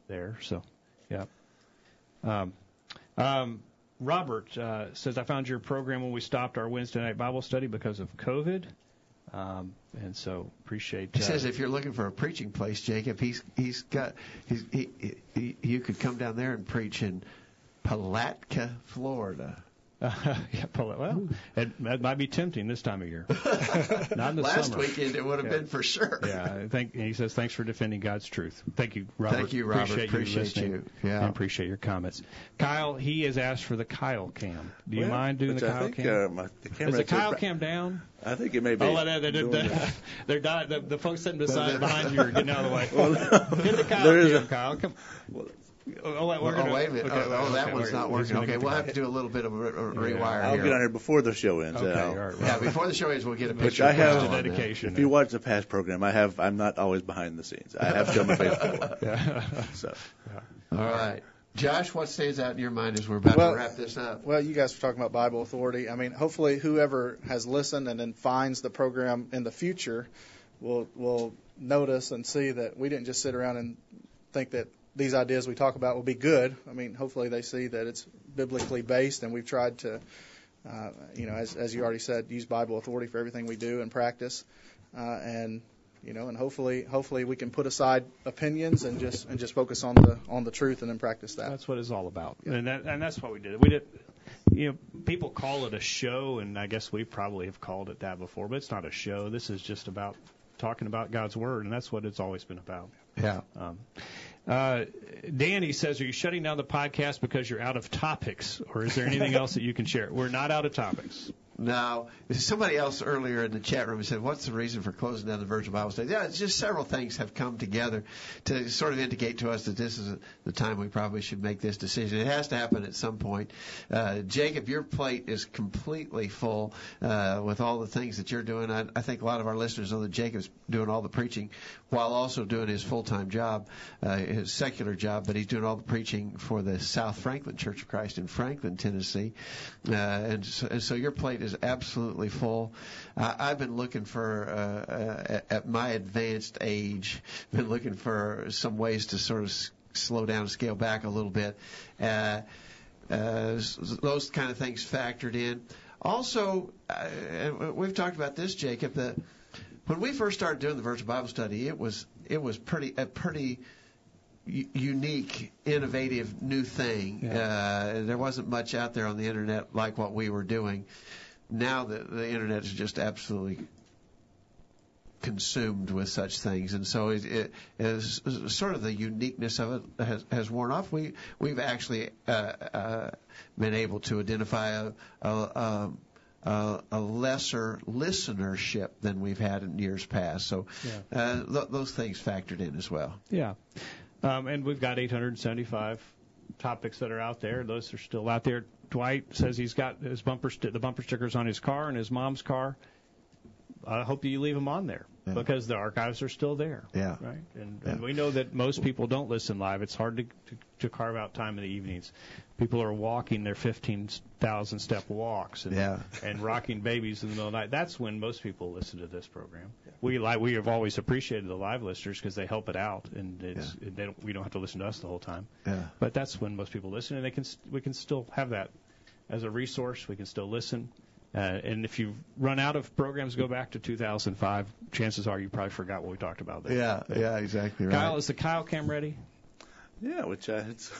there. So, yeah. Um, um, Robert uh, says, I found your program when we stopped our Wednesday night Bible study because of COVID. Um, and so appreciate. He uh, says if you're looking for a preaching place, Jacob, he's he's got he's, he, he you could come down there and preach in Palatka, Florida. Uh, yeah, pull it. Well, it, that might be tempting this time of year. Not in the Last summer. weekend it would have Yeah. been for sure. Yeah, I think he says thanks for defending God's truth. Thank you, Robert. Thank you, Robert. Appreciate, Appreciate you listening. you. Yeah. and appreciate your comments. Kyle, he has asked for the Kyle cam. Do you Well, mind doing which the I Kyle think, cam? uh, the camera Is the Kyle right- cam down? I think it may be. Oh, they're, they're, they're, that. they're di- the, the folks sitting beside behind you are getting out of the way. Well, Get the Kyle there is cam, a- Kyle. Come. Well, Oh, oh we're oh, gonna, wait a minute. Okay, oh, oh, that okay, one's not working. Okay, we'll have to do a little bit of a, a rewire I'll here. get on here before the show ends. Okay, I'll- all right, Yeah, before the show ends, we'll get a Which picture. I have Kyle on that. dedication. If you watch the past program, I have. I'm not always behind the scenes. I have shown my face before. Yeah. So All right. Josh, what stays out in your mind as we're about Well- to wrap this up? Well, you guys were talking about Bible authority. I mean, hopefully, whoever has listened and then finds the program in the future will will notice and see that we didn't just sit around and think that these ideas we talk about will be good. I mean, hopefully, they see that it's biblically based, and we've tried to, uh, you know, as as you already said, use Bible authority for everything we do and practice, uh, and you know, and hopefully, hopefully, we can put aside opinions and just and just focus on the on the truth and then practice that. That's what it's all about, and that, and that's what we did. We did, you know, people call it a show, and I guess we probably have called it that before, but it's not a show. This is just about talking about God's word, and that's what it's always been about. Yeah. Um, uh, Danny says, "Are you shutting down the podcast because you're out of topics, or is there anything else that you can share?" We're not out of topics. No, somebody else earlier in the chat room said, "What's the reason for closing down the Virgin Bible Study?" Yeah, it's just several things have come together to sort of indicate to us that this is the time we probably should make this decision. It has to happen at some point. Uh, Jacob, your plate is completely full uh, with all the things that you're doing. I, I think a lot of our listeners know that Jacob's doing all the preaching while also doing his full-time job, uh, his secular job, but he's doing all the preaching for the South Franklin Church of Christ in Franklin, Tennessee, uh, and, so, and so your plate is absolutely full. Uh, I've been looking for, uh, uh, at my advanced age, been looking for some ways to sort of s- slow down, scale back a little bit. Uh, uh, those kind of things factored in. Also, uh, and we've talked about this, Jacob. That when we first started doing the virtual Bible study, it was it was pretty a pretty unique, innovative, new thing. Uh, there wasn't much out there on the internet like what we were doing. Now the the internet is just absolutely consumed with such things, and so it, it is sort of the uniqueness of it has, has worn off. We we've actually uh, uh, been able to identify a, a, a a, lesser listenership than we've had in years past. So uh, th- those things factored in as well. Yeah. Um, and we've got 875 topics that are out there. Those are still out there. Dwight says he's got his bumper st- the bumper stickers on his car and his mom's car. I hope that you leave them on there Yeah. because the archives are still there. Yeah. Right. And, and we know that most people don't listen live. It's hard to, to to carve out time in the evenings. People are walking their 15,000 step walks and Yeah. and rocking babies in the middle of the night. That's when most people listen to this program. We like we have always appreciated the live listeners because they help it out and it's they don't, we don't have to listen to us the whole time. Yeah. But that's when most people listen, and they can s- we can still have that as a resource. We can still listen. Uh, and if you run out of programs, go back to 2005. Chances are you probably forgot what we talked about there. Yeah, yeah, exactly right. Kyle, is the Kyle cam ready? Yeah, which uh, it's.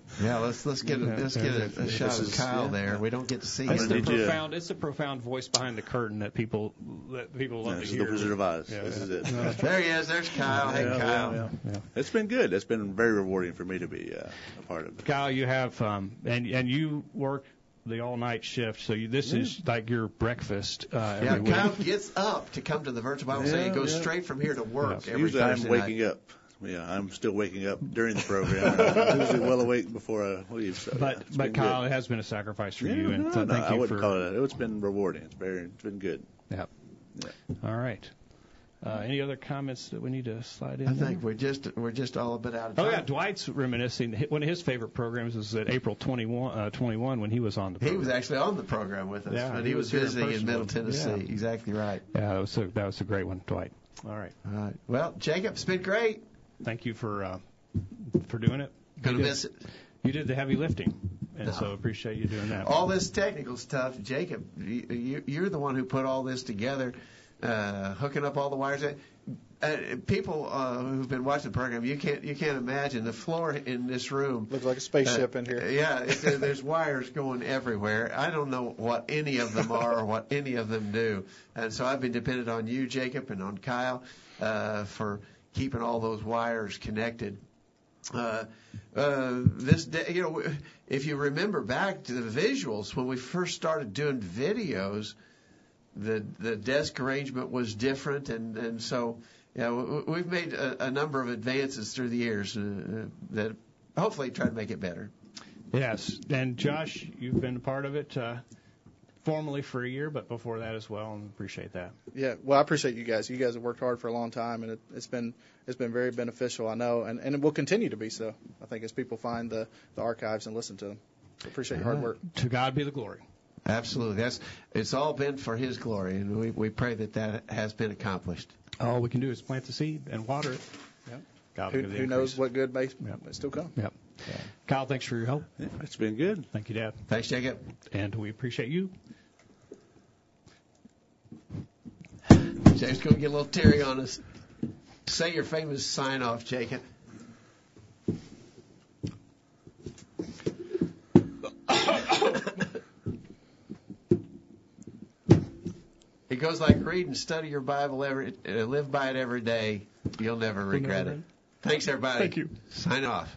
Yeah, let's let's get a, let's get a, a shot of Kyle there. We don't get to see It's him. the profound. It's the profound voice behind the curtain that people that people love This to is the hear. Wizard of Oz. Yeah, this yeah. is it. There he is. There's Kyle. Hey, Yeah, Kyle. yeah, yeah. It's been good. It's been very rewarding for me to be uh, a part of it. Kyle, you have um, and and you work the all night shift, so you, this is like your breakfast. Uh, Yeah, every week. Kyle gets up to come to the virtual Bible study. He Yeah, goes yeah. straight from here to work every Usually I'm waking night. up. Yeah, I'm still waking up during the program. I'm usually well awake before I leave. So, But it's but Kyle, good. it has been a sacrifice for Yeah, you, and no, so no, thank I you wouldn't for. call it that. It's been rewarding. It's very, it's been good. Yep. Yeah. All right. Uh, any other comments that we need to slide in? I there? think we're just we're just all a bit out of time. Oh yeah, Dwight's reminiscing. One of his favorite programs was at April 21, uh, 21 when he was on the. He was actually on the program with us, Yeah, and he he, was was, here in visiting in Middle. Tennessee. Yeah. Exactly right. Yeah, that was a, that was a great one, Dwight. All right. All right. Well, Jacob, it's been great. Thank you for uh, for doing it. Gonna You did- it. You did the heavy lifting, and No. so appreciate you doing that. All this technical stuff, Jacob, you, you- you're the one who put all this together, uh, hooking up all the wires. Uh, people uh, who've been watching the program, you can't you can't imagine the floor in this room. Looks like a spaceship Uh, in here. Yeah, it, there's wires going everywhere. I don't know what any of them are or what any of them do, and so I've been dependent on you, Jacob, and on Kyle uh, for keeping all those wires connected. Uh, uh, this day, you know, if you remember back to the visuals when we first started doing videos, the the desk arrangement was different, and and so yeah, we've made a, a number of advances through the years uh, that hopefully try to make it better. Yes, and Josh, you've been a part of it uh, formally for a year, but before that as well, and appreciate that. Yeah, well, I appreciate you guys. You guys have worked hard for a long time, and it, it's been it's been very beneficial. I know, and and it will continue to be so. I think as people find the the archives and listen to them. So appreciate your hard work. To God be the glory. Absolutely, that's it's all been for His glory, and we we pray that that has been accomplished. All we can do is plant the seed and water it. Yep. God Who, the who knows what good may, may still come? Yep. Kyle, thanks for your help. Yeah, it's been good. Thank you, Dad. Thanks, Jacob. And we appreciate you. Jake's going to get a little teary on us. Say your famous sign off, Jacob. It goes like read and study your Bible every, uh, live by it every day. You'll never regret it. Thanks, everybody. Thank you. Sign off.